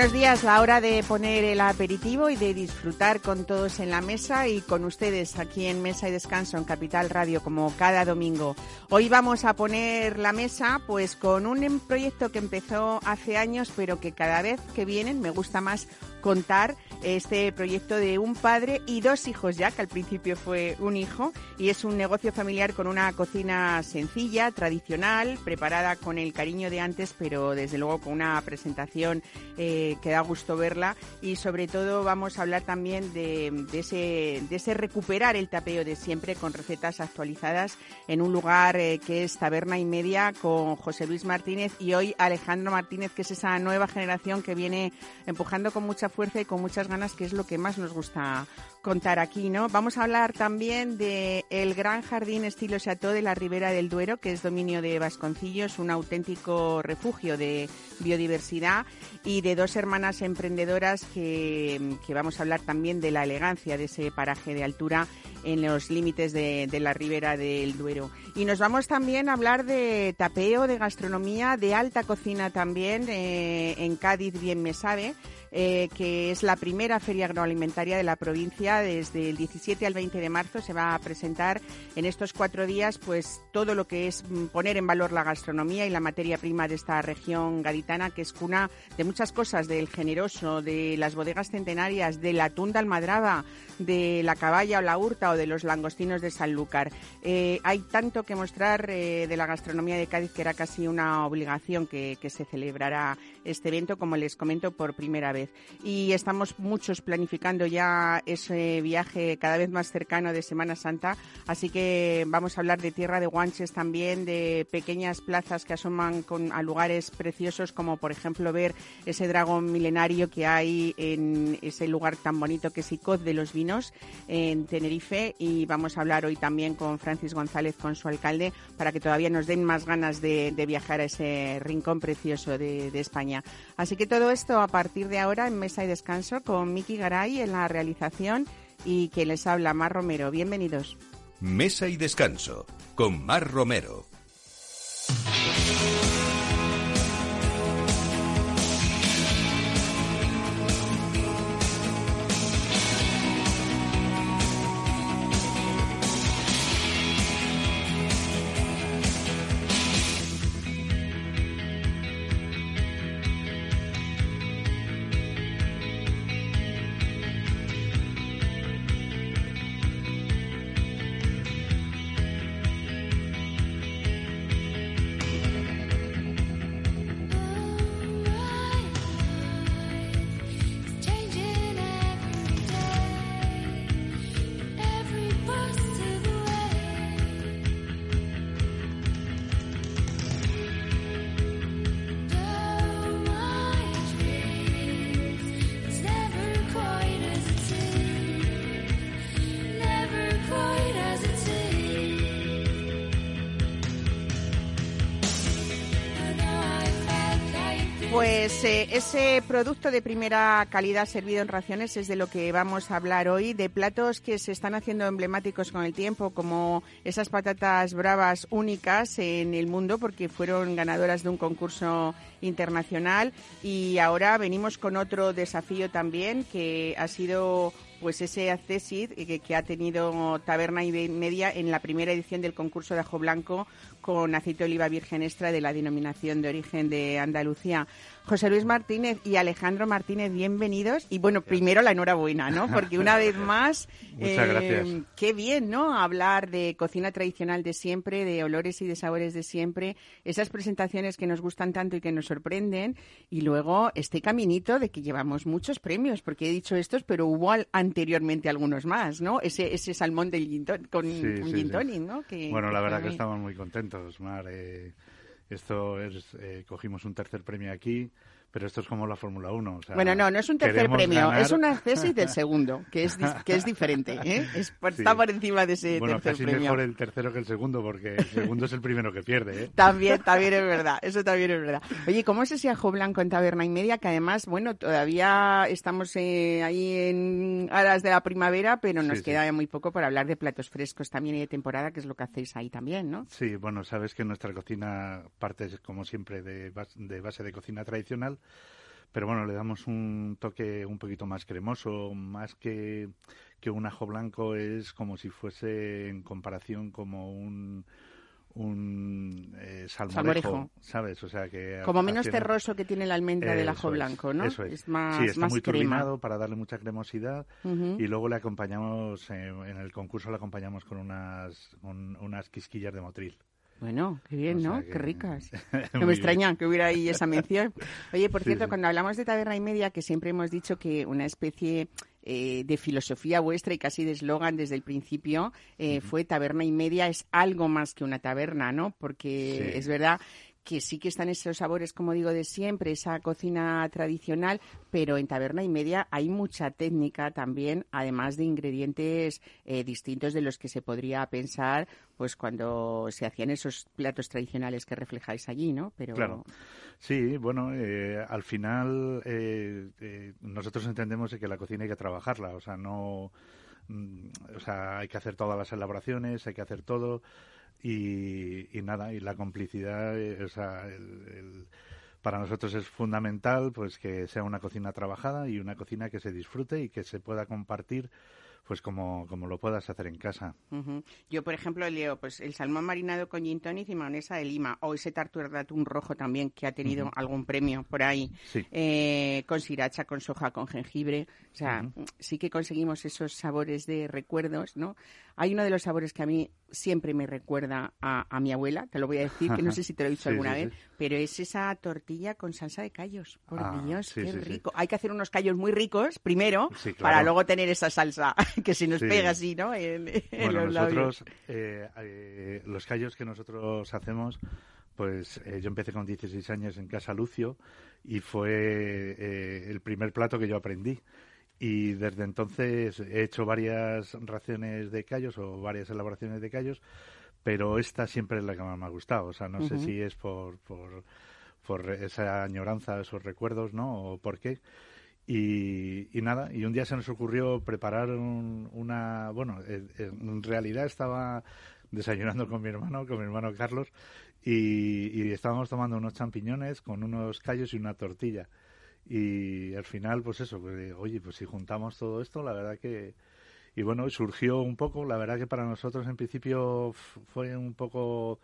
Buenos días, la hora de poner el aperitivo y de disfrutar con todos en la mesa y con ustedes aquí en Mesa y Descanso en Capital Radio como cada domingo. Hoy vamos a poner la mesa pues con un proyecto que empezó hace años pero que cada vez que vienen me gusta más contar este proyecto de un padre y dos hijos ya, que al principio fue un hijo, y es un negocio familiar con una cocina sencilla, tradicional, preparada con el cariño de antes, pero desde luego con una presentación eh, que da gusto verla, y sobre todo vamos a hablar también de, ese, de ese recuperar el tapeo de siempre con recetas actualizadas en un lugar eh, que es Taberna y Media con José Luis Martínez y hoy Alejandro Martínez, que es esa nueva generación que viene empujando con mucha fuerza y con muchas ganas, que es lo que más nos gusta contar aquí, ¿no? Vamos a hablar también de el gran jardín estilo Chateau de la Ribera del Duero, que es dominio de Vasconcillos, un auténtico refugio de biodiversidad y de dos hermanas emprendedoras que, que vamos a hablar también de la elegancia de ese paraje de altura en los límites de, de, la ribera del Duero. Y nos vamos también a hablar de tapeo, de gastronomía, de alta cocina también, eh, en Cádiz bien me sabe. Eh, que es la primera feria agroalimentaria de la provincia. Desde el 17 al 20 de marzo se va a presentar en estos cuatro días pues todo lo que es mm, poner en valor la gastronomía y la materia prima de esta región gaditana, que es cuna de muchas cosas, del generoso, de las bodegas centenarias, de la tunda almadraba, de la caballa o la hurta o de los langostinos de Sanlúcar. Eh, hay tanto que mostrar eh, de la gastronomía de Cádiz que era casi una obligación que, que se celebrara este evento, como les comento, por primera vez. Y estamos muchos planificando ya ese viaje cada vez más cercano de Semana Santa, así que vamos a hablar de Tierra de Guanches también, de pequeñas plazas que asoman con, a lugares preciosos, como por ejemplo ver ese dragón milenario que hay en ese lugar tan bonito que es Icod de los Vinos, en Tenerife, y vamos a hablar hoy también con Francis González, con su alcalde, para que todavía nos den más ganas de, de viajar a ese rincón precioso de, de España. Así que todo esto a partir de ahora en Mesa y Descanso con Miki Garay en la realización y que les habla Mar Romero. Bienvenidos. Mesa y Descanso con Mar Romero. Pues eh, ese producto de primera calidad servido en raciones es de lo que vamos a hablar hoy, de platos que se están haciendo emblemáticos con el tiempo, como esas patatas bravas únicas en el mundo, porque fueron ganadoras de un concurso internacional. Y ahora venimos con otro desafío también, que ha sido pues ese accesit que, que, ha tenido Taberna y Media en la primera edición del concurso de ajo blanco con aceite de oliva virgen extra de la denominación de origen de Andalucía. José Luis Martínez y Alejandro Martínez, bienvenidos. Y bueno, primero la enhorabuena, ¿no? Porque una vez más, eh, qué bien, ¿no? Hablar de cocina tradicional de siempre, de olores y de sabores de siempre, esas presentaciones que nos gustan tanto y que nos sorprenden. Y luego este caminito de que llevamos muchos premios, porque he dicho estos, pero hubo al, anteriormente algunos más, ¿no? Ese, ese salmón del gin con, sí, con sí, gin sí. tonic, ¿no? Que, bueno, la verdad que estamos muy contentos, Mar. Eh, esto es, eh, cogimos un tercer premio aquí, pero esto es como la Fórmula 1. bueno, no, no es un tercer premio, es una tesis del segundo, que es, que es diferente. ¿eh? Está por encima de ese bueno, tercer casi premio. mejor el tercero que el segundo, porque el segundo es el primero que pierde. ¿eh? También, también es verdad, eso también es verdad. Oye, ¿cómo es ese ajo blanco en taberna y media? Que además, bueno, todavía estamos eh, ahí en aras de la primavera, pero nos queda muy poco para hablar de platos frescos también y de temporada, que es lo que hacéis ahí también, ¿no? Sí, bueno, sabes que nuestra cocina parte, como siempre, de base de cocina tradicional pero bueno, le damos un toque un poquito más cremoso, más que, que un ajo blanco es como si fuese en comparación como un un eh, salmorejo, ¿sabes? O sea que como menos terroso que tiene la almendra del ajo blanco, ¿no? Eso es. más, sí, está muy crema. para darle mucha cremosidad y luego le acompañamos en el concurso le acompañamos con unas unas quisquillas de motril. Bueno, qué bien, ¿no? Qué ricas. No me extraña que hubiera ahí esa mención. Oye, por cierto, cuando hablamos de taberna y media, que siempre hemos dicho que una especie eh, de filosofía vuestra y casi de eslogan desde el principio eh, fue taberna y media es algo más que una taberna, ¿no? Porque es verdad que sí que están esos sabores, como digo, de siempre, esa cocina tradicional, pero en taberna y media hay mucha técnica también, además de ingredientes eh, distintos de los que se podría pensar pues cuando se hacían esos platos tradicionales que reflejáis allí, ¿no? Pero... Claro. Sí, bueno, eh, al final eh, nosotros entendemos que la cocina hay que trabajarla, o sea, no... Mm, o sea, hay que hacer todas las elaboraciones, hay que hacer todo y, nada, y la complicidad, eh, o sea, para nosotros es fundamental pues que sea una cocina trabajada y una cocina que se disfrute y que se pueda compartir pues como, como lo puedas hacer en casa. Yo, por ejemplo, leo pues el salmón marinado con gin tonic y mayonesa de lima, o ese tartur de atún rojo también, que ha tenido algún premio por ahí, eh, con sriracha, con soja, con jengibre. O sea, sí que conseguimos esos sabores de recuerdos, ¿no? Hay uno de los sabores que a mí siempre me recuerda a, mi abuela, te lo voy a decir, que no sé si te lo he dicho alguna vez, pero es esa tortilla con salsa de callos. Por ah, Dios, qué rico. Hay que hacer unos callos muy ricos primero para luego tener esa salsa que se nos pega así, ¿no? bueno, nosotros, eh, eh, los callos que nosotros hacemos, pues eh, yo empecé con 16 años en Casa Lucio y fue el primer plato que yo aprendí y desde entonces he hecho varias raciones de callos o varias elaboraciones de callos, pero esta siempre es la que más me ha gustado. O sea, no sé si es por, por, por, esa añoranza, esos recuerdos, ¿no? O por qué. Y, y, nada, y un día se nos ocurrió preparar una... Bueno, en realidad estaba desayunando con mi hermano, con mi hermano Carlos, y, y estábamos tomando unos champiñones con unos callos y una tortilla y al final pues eso pues, oye pues si juntamos todo esto la verdad que y bueno surgió un poco la verdad que para nosotros en principio fue un poco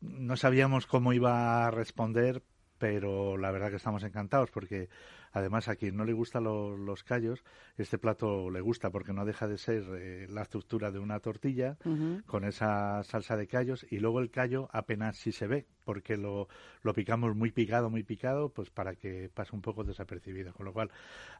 no sabíamos cómo iba a responder pero la verdad que estamos encantados porque además a quien no le gustan los callos, este plato le gusta porque no deja de ser eh, la estructura de una tortilla con esa salsa de callos y luego el callo apenas si se ve porque lo, lo picamos muy picado, muy picado, pues para que pase un poco desapercibido. Con lo cual,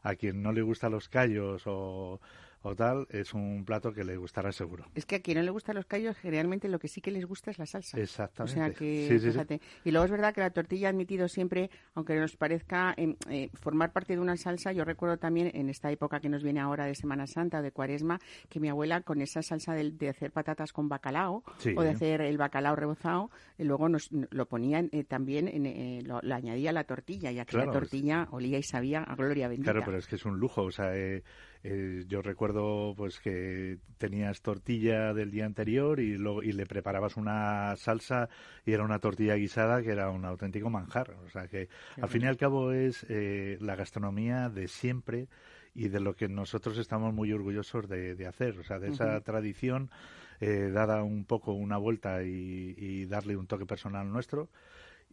a quien no le gustan los callos o o tal, es un plato que le gustará seguro. Es que a quien no le gustan los callos, generalmente lo que sí que les gusta es la salsa. Exactamente. O sea que, fíjate. Y luego es verdad que la tortilla ha admitido siempre, aunque nos parezca em, eh, formar parte de una salsa, yo recuerdo también en esta época que nos viene ahora de Semana Santa o de Cuaresma, que mi abuela con esa salsa de, hacer patatas con bacalao o de hacer el bacalao rebozado, y luego nos lo ponía eh, también, en, eh, lo, añadía a la tortilla y aquí la tortilla olía y sabía a gloria bendita. Claro, pero es que es un lujo, o sea, eh, yo recuerdo pues que tenías tortilla del día anterior y, lo, y le preparabas una salsa y era una tortilla guisada que era un auténtico manjar. O sea que al fin y al cabo es eh, la gastronomía de siempre y de lo que nosotros estamos muy orgullosos de, hacer. O sea, de esa tradición eh, dada un poco una vuelta y, y darle un toque personal nuestro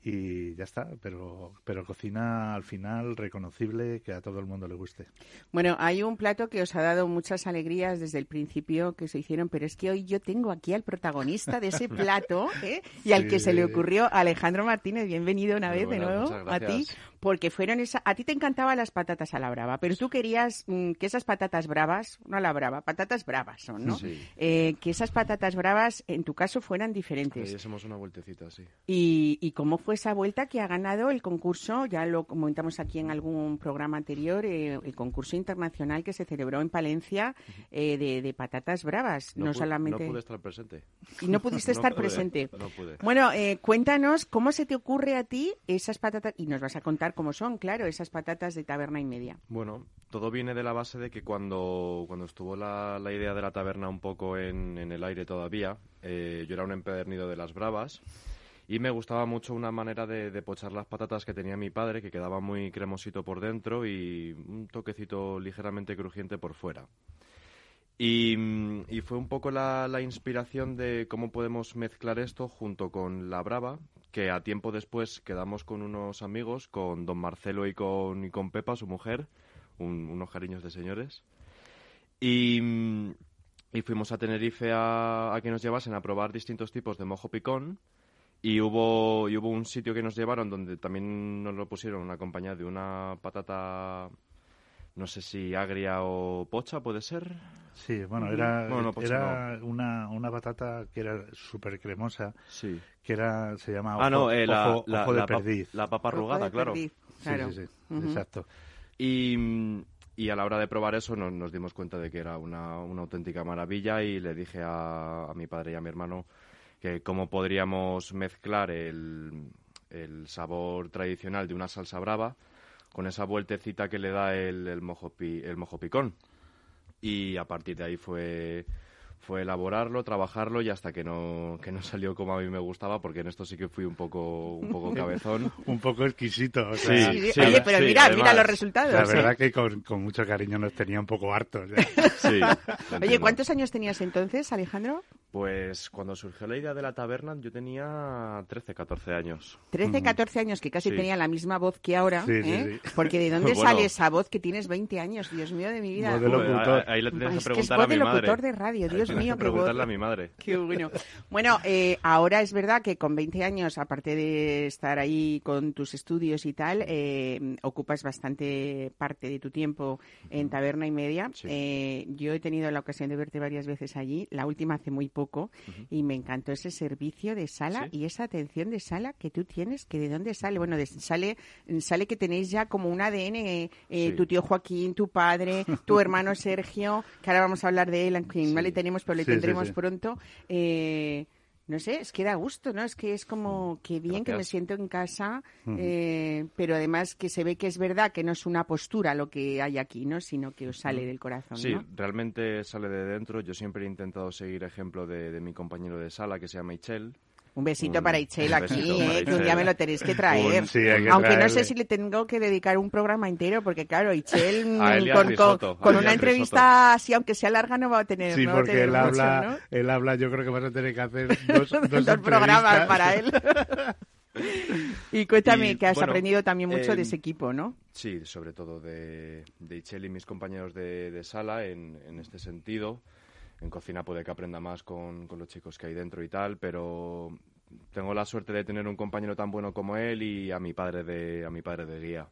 y ya está, pero, pero cocina al final reconocible que a todo el mundo le guste. Bueno, hay un plato que os ha dado muchas alegrías desde el principio que se hicieron, pero es que hoy yo tengo aquí al protagonista de ese plato ¿eh? y al que se le ocurrió, Alejandro Martínez, bienvenido una vez de nuevo a ti, porque fueron esa, a ti te encantaban las patatas a la brava, pero tú querías mm, que esas patatas bravas, no a la brava, patatas bravas son, ¿no? Eh, que esas patatas bravas en tu caso fueran diferentes. Sí, una vueltecita, sí. ¿Y, y cómo fue esa vuelta que ha ganado el concurso, ya lo comentamos aquí en algún programa anterior, eh, el concurso internacional que se celebró en Palencia eh, de, patatas bravas. No, solamente. No pude estar presente. Y no pudiste estar presente. No pude. Bueno, eh, cuéntanos cómo se te ocurre a ti esas patatas, y nos vas a contar cómo son, claro, esas patatas de taberna y media. Bueno, todo viene de la base de que cuando, cuando estuvo la, la idea de la taberna un poco en, en el aire todavía, yo era un empedernido de las bravas. Y me gustaba mucho una manera de, pochar las patatas que tenía mi padre, que quedaba muy cremosito por dentro y un toquecito ligeramente crujiente por fuera. Y, fue un poco la, inspiración de cómo podemos mezclar esto junto con la brava, que a tiempo después quedamos con unos amigos, con don Marcelo y con, y con Pepa, su mujer, unos cariños de señores. Y, fuimos a Tenerife a, a, que nos llevasen a probar distintos tipos de mojo picón y hubo, y hubo un sitio que nos llevaron donde también nos lo pusieron una compañía de una patata, no sé si agria o pocha, ¿puede ser? Sí, bueno, era, era una, una patata que era súper cremosa, sí. que era, se llama ah, no, eh, la, ojo, de perdiz. la papa arrugada, claro. Sí, sí, sí, exacto. Y, y, a la hora de probar eso nos, nos dimos cuenta de que era una, una auténtica maravilla y le dije a, a mi padre y a mi hermano que cómo podríamos mezclar el, el sabor tradicional de una salsa brava con esa vueltecita que le da el, el, mojo, el mojo picón. Y a partir de ahí fue fue elaborarlo, trabajarlo y hasta que no, que no salió como a mí me gustaba, porque en esto sí que fui un poco, un poco cabezón. un poco exquisito. sí, Oye, pero mira, mira los resultados. La verdad que con, con, mucho cariño nos tenía un poco hartos. Oye, ¿cuántos años tenías entonces, Alejandro? Pues cuando surgió la idea de la taberna yo tenía 13, 14 años. 13, 14 años, que casi tenía la misma voz que ahora. ¿eh? Porque ¿de dónde sale esa voz que tienes 20 años? Dios mío de mi vida. ahí le tienes que preguntar a mi madre. locutor de radio, Dios mío, qué preguntarle a mi madre. Qué bueno. Bueno, eh, ahora es verdad que con 20 años, aparte de estar ahí con tus estudios y tal, eh, ocupas bastante parte de tu tiempo en taberna y media. Eh, yo he tenido la ocasión de verte varias veces allí, la última hace muy poco y me encantó ese servicio de sala y esa atención de sala que tú tienes, que de dónde sale. Bueno, sale, sale que tenéis ya como un ADN, eh, eh, tu tío Joaquín, tu padre, tu hermano Sergio, que ahora vamos a hablar de él, aunque no le tenemos, pero le tendremos pronto. Eh, no sé, es que da gusto, ¿no? Es que es como que bien que me siento en casa, eh, pero además que se ve que es verdad que no es una postura lo que hay aquí, ¿no? Sino que os sale del corazón, Sí, realmente sale de dentro. Yo siempre he intentado seguir ejemplo de, de mi compañero de sala que se llama Michel, un besito para Ichel aquí, ¿eh? que un día me lo tenéis que traer. Aunque no sé si le tengo que dedicar un programa entero, porque claro, Ichel con, una entrevista así, aunque sea larga, no va a tener. Sí, porque él, habla, él habla, yo creo que vas a tener que hacer dos, dos, programas para él. y cuéntame que has aprendido también mucho de ese equipo, ¿no? Sí, sobre todo de, de Ichel y mis compañeros de, de sala en, en este sentido en cocina puede que aprenda más con, con los chicos que hay dentro y tal, pero tengo la suerte de tener un compañero tan bueno como él y a mi padre de a mi padre de guía.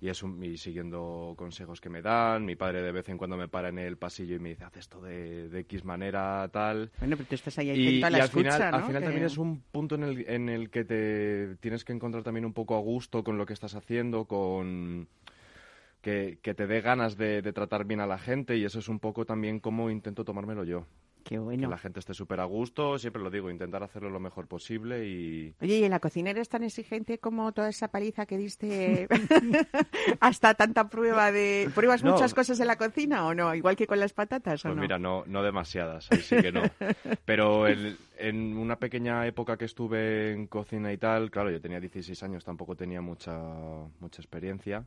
Y es y siguiendo consejos que me dan mi padre de vez en cuando me para en el pasillo y me dice haz esto de, de X manera tal bueno pero tú estás ahí y, a la al final, ¿no? al final también es un punto en el, en el que te tienes que encontrar también un poco a gusto con lo que estás haciendo con que, te dé ganas de, tratar bien a la gente y eso es un poco también como intento tomármelo yo. Qué bueno. Que la gente esté súper a gusto, siempre lo digo, intentar hacerlo lo mejor posible y... Oye, ¿y en la cocina eres tan exigente como toda esa paliza que diste hasta tanta prueba de... ¿Pruebas muchas cosas en la cocina o no? Igual que con las patatas, ¿o pues mira, no, no demasiadas, ahí sí que no. Pero en una pequeña época que estuve en cocina y tal, claro, yo tenía 16 años, tampoco tenía mucha, mucha experiencia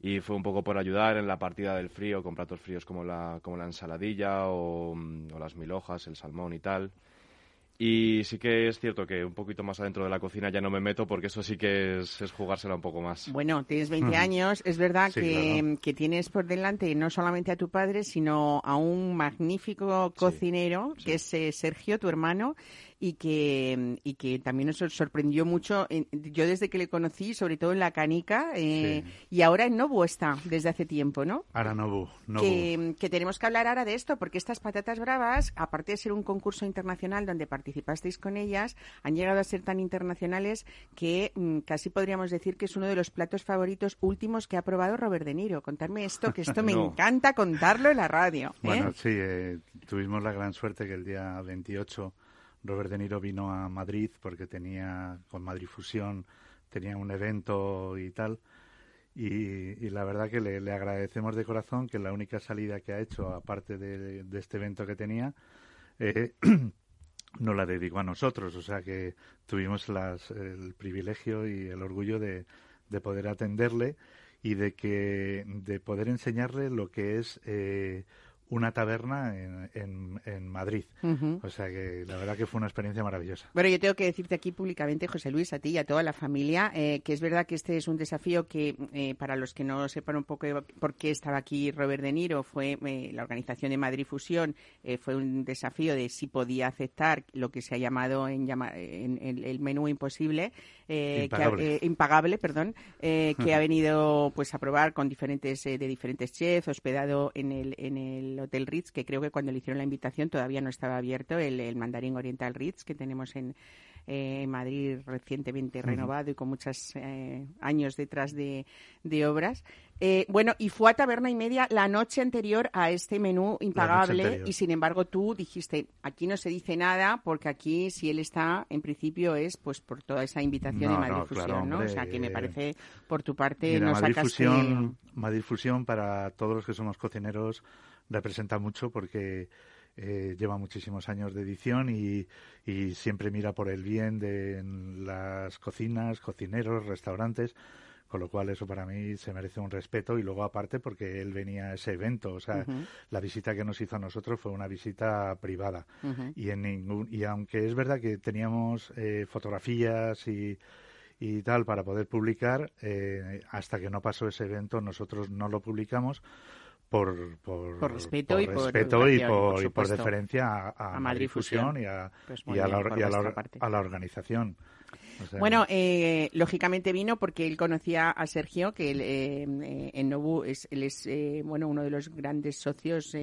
y fue un poco por ayudar en la partida del frío con platos fríos como la, como la ensaladilla o, mm, o las mil hojas, el salmón y tal. Y sí que es cierto que un poquito más adentro de la cocina ya no me meto porque eso sí que es, es jugársela un poco más. Bueno, tienes 20 años, es verdad que, que, tienes por delante no solamente a tu padre, sino a un magnífico cocinero, que es eh, Sergio, tu hermano, y que, y que también nos sorprendió mucho. Yo desde que le conocí, sobre todo en la canica, eh, y ahora en Nobu está desde hace tiempo, ¿no? Ahora Nobu. Que, que, tenemos que hablar ahora de esto, porque estas patatas bravas, aparte de ser un concurso internacional donde participasteis con ellas, han llegado a ser tan internacionales que mm, casi podríamos decir que es uno de los platos favoritos últimos que ha probado Robert De Niro. Contarme esto, que esto me encanta contarlo en la radio. ¿eh? Bueno, sí, eh, tuvimos la gran suerte que el día 28 Robert De Niro vino a Madrid porque tenía, con Madrid Fusión, tenía un evento y tal. Y, la verdad que le, agradecemos de corazón que la única salida que ha hecho, aparte de, este evento que tenía, eh, no la dedicó a nosotros. O sea que tuvimos el privilegio y el orgullo de, de, poder atenderle y de que de poder enseñarle lo que es eh, una taberna en, en, Madrid. O sea que la verdad que fue una experiencia maravillosa. Bueno, yo tengo que decirte aquí públicamente, José Luis, a ti y a toda la familia, eh, que es verdad que este es un desafío que, eh, para los que no sepan un poco por qué estaba aquí Robert De Niro, fue eh, la organización de Madrid Fusión, fue un desafío de si podía aceptar lo que se ha llamado en, en, el menú imposible, impagable. Que, impagable, perdón, que ha venido pues a probar con diferentes de diferentes chefs, hospedado en el en el Hotel Ritz, que creo que cuando le hicieron la invitación todavía no estaba abierto, el, Mandarín Oriental Ritz que tenemos en, eh, Madrid recientemente renovado y con muchos eh, años detrás de, obras. Eh, bueno, y fue a taberna y media la noche anterior a este menú impagable y sin embargo tú dijiste, aquí no se dice nada porque aquí si él está, en principio es pues por toda esa invitación de Madrid Fusión, ¿no? O sea que me parece por tu parte no Madrid Fusión, Madrid Fusión para todos los que somos cocineros representa mucho porque eh, lleva muchísimos años de edición y, y, siempre mira por el bien de las cocinas, cocineros, restaurantes, con lo cual eso para mí se merece un respeto y luego aparte porque él venía a ese evento, o sea, la visita que nos hizo a nosotros fue una visita privada. Y en ningún y aunque es verdad que teníamos eh, fotografías y y tal para poder publicar, eh, hasta que no pasó ese evento nosotros no lo publicamos por, por, respeto, y, por, por, deferencia a, Madrid Fusión, y, a, pues y, a, la, a la organización bueno, eh, lógicamente vino porque él conocía a Sergio, que él, eh, eh, en Nobu es, él es bueno uno de los grandes socios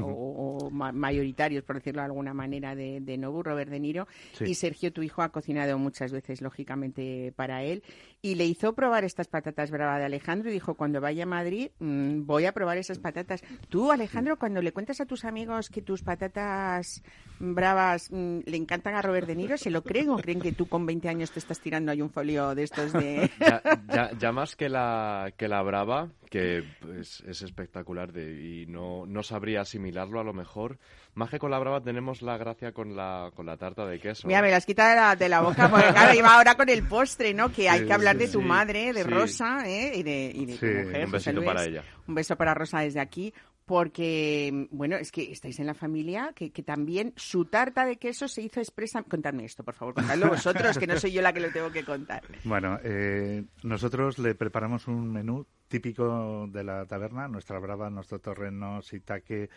o, mayoritarios, por decirlo de alguna manera, de, de Nobu, Robert De Niro. Y Sergio, tu hijo, ha cocinado muchas veces, lógicamente, para él. Y le hizo probar estas patatas bravas de Alejandro y dijo, cuando vaya a Madrid, mm, voy a probar esas patatas. Tú, Alejandro, cuando le cuentas a tus amigos que tus patatas bravas mm, le encantan a Robert De Niro, ¿se lo creen o creen que tú con 20 años te estás tirando ahí un folio de estos de... ya, más que la, que la brava, que pues, es espectacular de, y no, no sabría asimilarlo a lo mejor. Más que con la brava tenemos la gracia con la, con la tarta de queso. Mira, me las quita de la, boca porque claro, iba ahora con el postre, ¿no? Que hay que hablar de tu madre, de Rosa, ¿eh? Y de, y de tu mujer. Un besito para ella. Un beso para Rosa desde aquí porque, bueno, es que estáis en la familia, que, que, también su tarta de queso se hizo expresa. Contadme esto, por favor, contadlo vosotros, que no soy yo la que lo tengo que contar. Bueno, eh, nosotros le preparamos un menú típico de la taberna, nuestra brava, nuestro torreno, sitaque,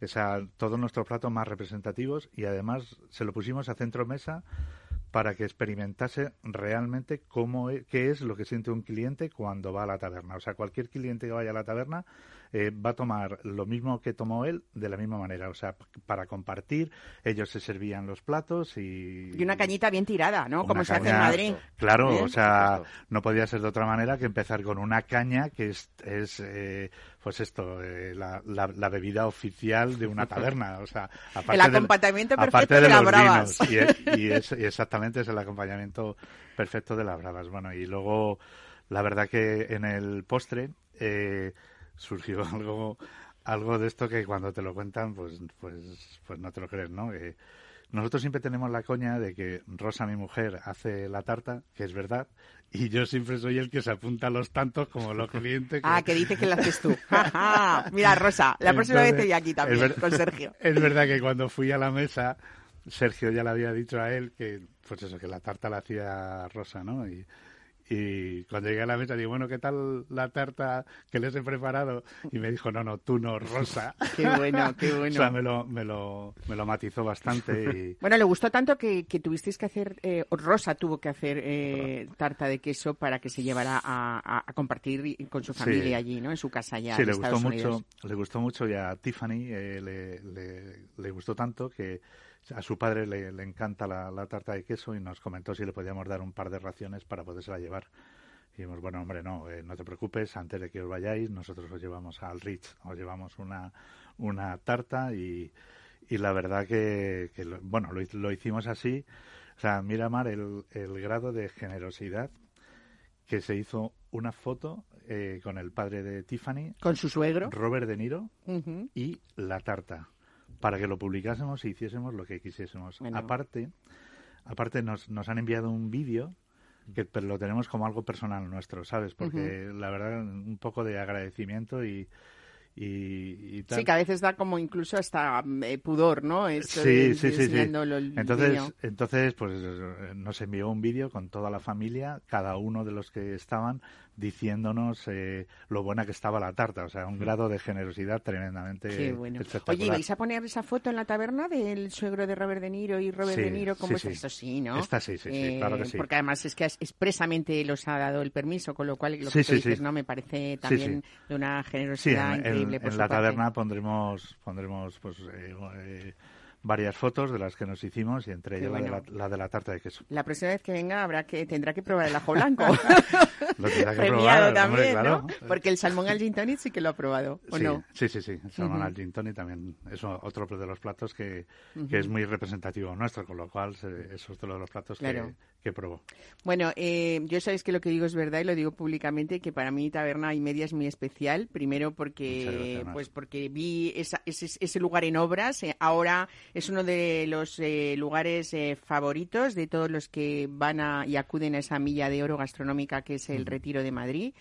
esa, todos nuestros platos más representativos y además se lo pusimos a centro mesa para que experimentase realmente cómo e, qué es lo que siente un cliente cuando va a la taberna. O sea, cualquier cliente que vaya a la taberna eh, va a tomar lo mismo que tomó él de la misma manera. O sea, para compartir, ellos se servían los platos y... Y una cañita bien tirada, ¿no? Como se hace en Madrid. Claro, ¿Eh? o sea, no podía ser de otra manera que empezar con una caña que es, es eh, pues esto, la, la, bebida oficial de una taberna. O sea, aparte el acompañamiento perfecto de, las bravas. y, es, exactamente es el acompañamiento perfecto de las bravas. Bueno, y luego, la verdad que en el postre... Eh, surgió algo algo de esto que cuando te lo cuentan pues pues pues no te lo crees no nosotros siempre tenemos la coña de que Rosa mi mujer hace la tarta que es verdad y yo siempre soy el que se apunta a los tantos como los clientes ah que dice que la haces tú. Mira Rosa la próxima vez estoy aquí también con Sergio. es verdad que cuando fui a la mesa Sergio ya le había dicho a él que pues eso que la tarta la hacía Rosa no y y cuando llegué a la mesa digo, bueno, ¿qué tal la tarta que les he preparado? Y me dijo, no, no, tú no, Rosa. qué bueno, qué bueno. o sea, me lo, me lo, me lo matizó bastante. Y... Bueno, le gustó tanto que, que tuvisteis que hacer, eh, Rosa tuvo que hacer eh, tarta de queso para que se llevara a, a, compartir con su familia allí, ¿no? En su casa ya. Sí, en le Estados gustó Unidos. mucho, le gustó mucho y a Tiffany eh, le, le, le gustó tanto que a su padre le, le encanta la, la, tarta de queso y nos comentó si le podíamos dar un par de raciones para podérsela llevar. Y dijimos, bueno, hombre, no, eh, no te preocupes, antes de que os vayáis, nosotros os llevamos al Ritz, os llevamos una, una tarta y, y la verdad que, que lo, bueno, lo, lo, hicimos así. O sea, mira, Mar, el, el grado de generosidad que se hizo una foto eh, con el padre de Tiffany. Con su suegro. Robert De Niro uh -huh. y la tarta para que lo publicásemos y hiciésemos lo que quisiésemos. Bueno. Aparte, aparte nos, nos han enviado un vídeo que pero lo tenemos como algo personal nuestro, ¿sabes? Porque uh -huh. la verdad un poco de agradecimiento y y, y tal. Sí, que a veces da como incluso hasta eh, pudor, ¿no? Esto sí, de, sí, sí, sí. Entonces, video. entonces, pues nos envió un vídeo con toda la familia, cada uno de los que estaban diciéndonos eh, lo buena que estaba la tarta, o sea, un grado de generosidad tremendamente Qué bueno. espectacular. Oye, ¿vais a poner esa foto en la taberna del suegro de Robert De Niro y Robert sí, De Niro? ¿Cómo sí, esto? Sí, ¿no? Está sí, sí, sí, eh, claro que sí. Porque además es que expresamente los ha dado el permiso, con lo cual lo sí, que sí, dices, sí. ¿no? Me parece también de una generosidad en, increíble. En, la parte. taberna pondremos, pondremos pues eh, eh, varias fotos de las que nos hicimos y entre ellas bueno. la, de la, la, de la, tarta de queso. La próxima vez que venga habrá que tendrá que probar el ajo blanco. lo tendrá que Premiado probar, también, hombre, claro. ¿no? Porque el salmón al gin tonic sí que lo ha probado, ¿o sí, no? Sí, sí, sí. El salmón uh -huh. al gin tonic también es otro de los platos que, uh -huh. es muy representativo nuestro, con lo cual es otro de los platos claro. que, que, probó. Bueno, eh, yo sabéis que lo que digo es verdad y lo digo públicamente, que para mí Taberna y Media es muy especial. Primero porque, gracias, pues porque vi esa, ese, ese, lugar en obras. Eh, ahora es uno de los eh, lugares eh, favoritos de todos los que van a, y acuden a esa milla de oro gastronómica que es el Retiro de Madrid.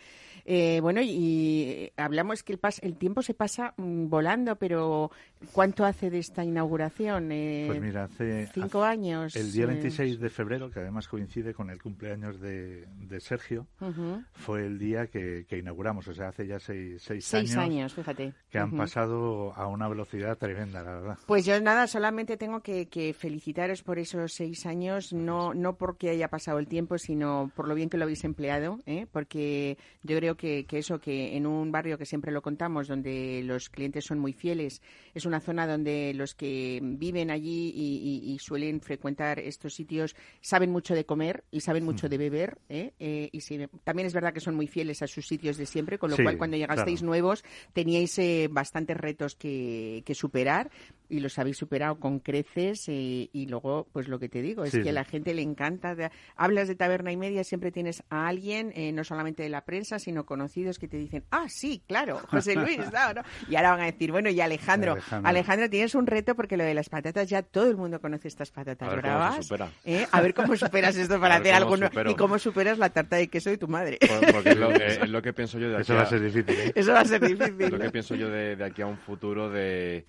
Eh, bueno, y, y, hablamos que el, pas, el tiempo se pasa mm, volando, pero ¿cuánto hace de esta inauguración? Eh, pues mira, hace cinco hace años. El día 26 de febrero, que además coincide con el cumpleaños de, de Sergio, uh -huh. fue el día que, que, inauguramos, o sea, hace ya seis, seis, seis años, años, fíjate. Que uh -huh. han pasado a una velocidad tremenda, la verdad. Pues yo nada, solamente tengo que, que felicitaros por esos seis años, no, no porque haya pasado el tiempo, sino por lo bien que lo habéis empleado, ¿eh? porque yo creo que, que, eso, que en un barrio que siempre lo contamos, donde los clientes son muy fieles, es una zona donde los que viven allí y, y, y suelen frecuentar estos sitios saben mucho de comer y saben mucho de beber, ¿eh? Eh, y si, también es verdad que son muy fieles a sus sitios de siempre, con lo sí, cual cuando llegasteis claro. nuevos teníais eh, bastantes retos que, que, superar y los habéis superado con creces y luego, pues lo que te digo, es sí, que sí. a la gente le encanta. De, hablas de taberna y media, siempre tienes a alguien, eh, no solamente de la prensa, sino conocidos que te dicen, ah, sí, claro, José Luis, no. Y ahora van a decir, bueno, y Alejandro, Alejandro, Alejandro, tienes un reto porque lo de las patatas ya todo el mundo conoce estas patatas a ver bravas. Cómo se supera. ¿eh? A ver cómo superas esto para hacer algo y cómo superas la tarta de queso de tu madre. Por, porque es lo, que, es lo, que, pienso yo de aquí Eso va a ser difícil. ¿eh? Eso va a ser difícil. lo que pienso yo de, de aquí a un futuro de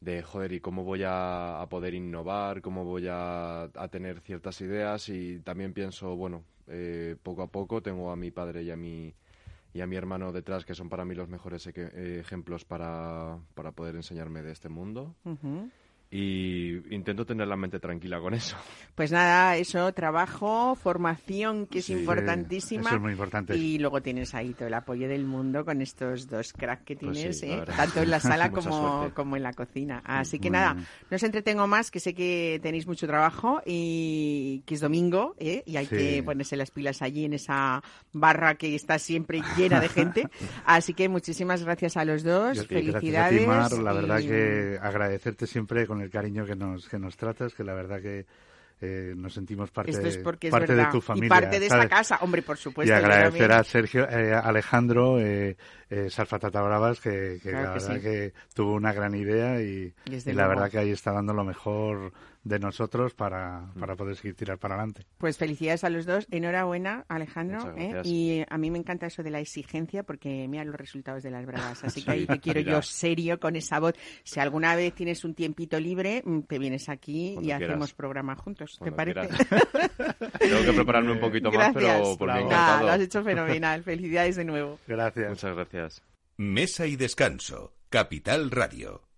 de joder y cómo voy a, a poder innovar, cómo voy a, a, tener ciertas ideas y también pienso, bueno, eh, poco a poco tengo a mi padre y a mi, y a mi hermano detrás que son para mí los mejores e ejemplos para, para poder enseñarme de este mundo. Y intento tener la mente tranquila con eso. Pues nada, eso, trabajo, formación, que es sí, importantísima. Eso es muy importante. Y luego tienes ahí todo el apoyo del mundo con estos dos cracks que tienes, pues sí, ¿eh? tanto en la sala como, como en la cocina. Así que muy nada, bien. no os entretengo más, que sé que tenéis mucho trabajo y que es domingo ¿eh? y hay sí. que ponerse las pilas allí en esa barra que está siempre llena de gente. Así que muchísimas gracias a los dos, felicidades. Y Mar, la y... verdad que agradecerte siempre con el cariño que nos, que nos tratas, que la verdad que eh, nos sentimos parte, Esto es porque es parte verdad. de tu familia. Y parte de ¿sabes? esta casa, hombre, por supuesto. Y agradecer a Sergio, eh, Alejandro, eh, esas patatas bravas que, la verdad que tuvo una gran idea y, la verdad que ahí está dando lo mejor de nosotros para, para poder seguir tirar para adelante. Pues felicidades a los dos. Enhorabuena, Alejandro. ¿eh? Y a mí me encanta eso de la exigencia porque mira los resultados de las bravas. Así que ahí te quiero yo serio con esa voz. Si alguna vez tienes un tiempito libre, mm, te vienes aquí y hacemos programa juntos. ¿Te parece? Tengo que prepararme un poquito más, pero por mi encantado. lo has hecho fenomenal. Felicidades de nuevo. Gracias. Muchas gracias. Mesa y descanso. Capital Radio.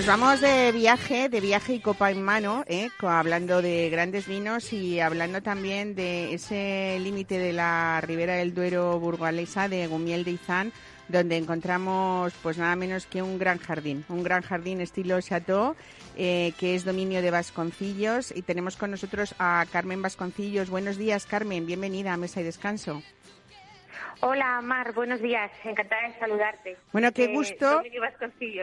Nos vamos de viaje, de viaje y copa en mano, ¿eh? hablando de grandes vinos y hablando también de ese límite de la Ribera del Duero burgalesa de Gumiel de Izán, donde encontramos pues nada menos que un gran jardín, un gran jardín estilo Chateau, eh, que es dominio de Vasconcillos. Y tenemos con nosotros a Carmen Vasconcillos. Buenos días, Carmen, bienvenida a Mesa y Descanso. Hola, Mar, buenos días. Encantada de saludarte. Bueno, qué gusto.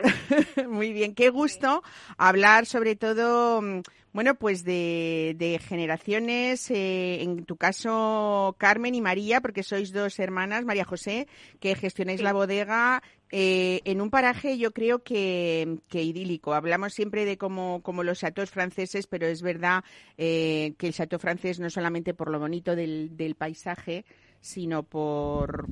Muy bien, qué gusto hablar sobre todo, mm, bueno, pues de, generaciones, eh, en tu caso Carmen y María, porque sois dos hermanas, María José, que gestionáis la bodega eh, en un paraje yo creo que, idílico. Hablamos siempre de como, como los chateaux franceses, pero es verdad eh, que el chateau francés no solamente por lo bonito del, del paisaje, sino por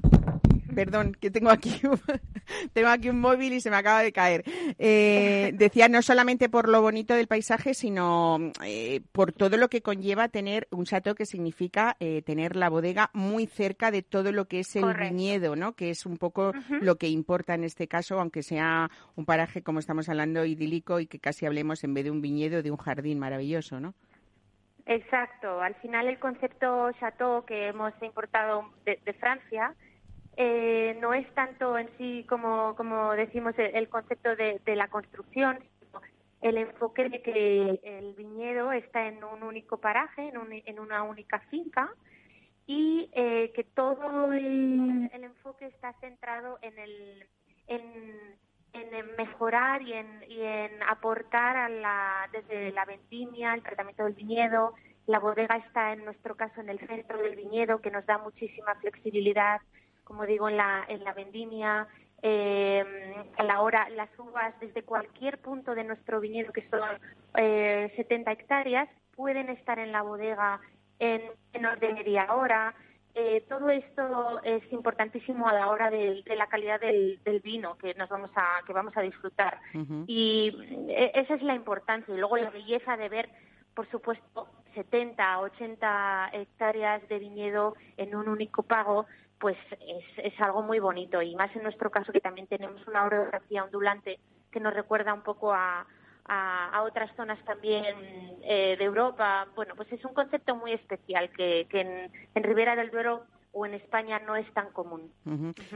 perdón, que tengo aquí, tengo aquí un móvil y se me acaba de caer. Eh, decía no solamente por lo bonito del paisaje, sino eh, por todo lo que conlleva tener un chateau, que significa eh, tener la bodega muy cerca de todo lo que es el viñedo, ¿no? Que es un poco lo que importa en este caso, aunque sea un paraje, como estamos hablando, idílico y que casi hablemos en vez de un viñedo, de un jardín maravilloso, ¿no? Exacto. Al final el concepto chateau que hemos importado de, Francia eh, no es tanto en sí como, decimos el, concepto de, la construcción, sino el enfoque de que el viñedo está en un único paraje, en, una única finca y eh, que todo el, enfoque está centrado en el en en mejorar y en, y en aportar a la, desde la vendimia, el tratamiento del viñedo. La bodega está, en nuestro caso, en el centro del viñedo, que nos da muchísima flexibilidad, como digo, en la, en la vendimia, eh, la hora, las uvas desde cualquier punto de nuestro viñedo, que son eh, 70 hectáreas, pueden estar en la bodega en, en orden media hora. Eh, todo esto es importantísimo a la hora de, la calidad del, vino que nos vamos a que vamos a disfrutar. Y eh, esa es la importancia. Y luego la belleza de ver por supuesto 70 80 hectáreas de viñedo en un único pago pues es, es algo muy bonito. Y más en nuestro caso que también tenemos una orografía ondulante que nos recuerda un poco a, a, otras zonas también eh, de Europa. Bueno, pues es un concepto muy especial que, que en, en Ribera del Duero o en España no es tan común.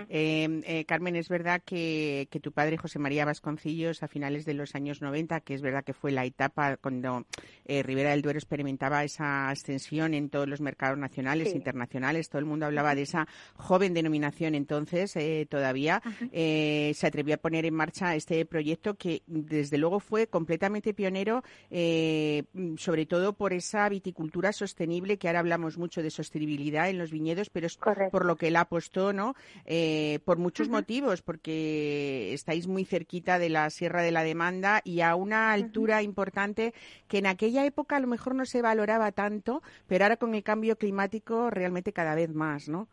Eh, eh, Carmen, es verdad que, tu padre, José María Vasconcillos, a finales de los años 90, que es verdad que fue la etapa cuando eh, Ribera del Duero experimentaba esa ascensión en todos los mercados nacionales, internacionales, todo el mundo hablaba de esa joven denominación entonces todavía, se atrevió a poner en marcha este proyecto que desde luego fue completamente pionero, sobre todo por esa viticultura sostenible, que ahora hablamos mucho de sostenibilidad en los viñedos, pero es por lo que él apostó, ¿no? Eh, por muchos motivos, porque estáis muy cerquita de la Sierra de la Demanda y a una altura importante que en aquella época a lo mejor no se valoraba tanto, pero ahora con el cambio climático realmente cada vez más, ¿no?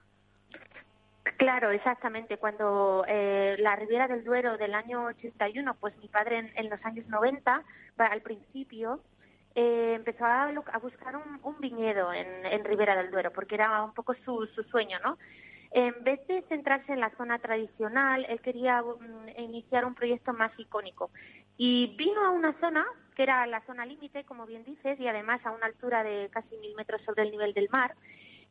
Claro, exactamente. Cuando eh, la Riviera del Duero del año 81, pues mi padre en, los años 90, al principio, eh, empezó a, buscar un, viñedo en, Ribera del Duero, porque era un poco su, su sueño, ¿no? En vez de centrarse en la zona tradicional, él quería iniciar un proyecto más icónico. Y vino a una zona que era la zona límite, como bien dices, y además a una altura de casi mil metros sobre el nivel del mar,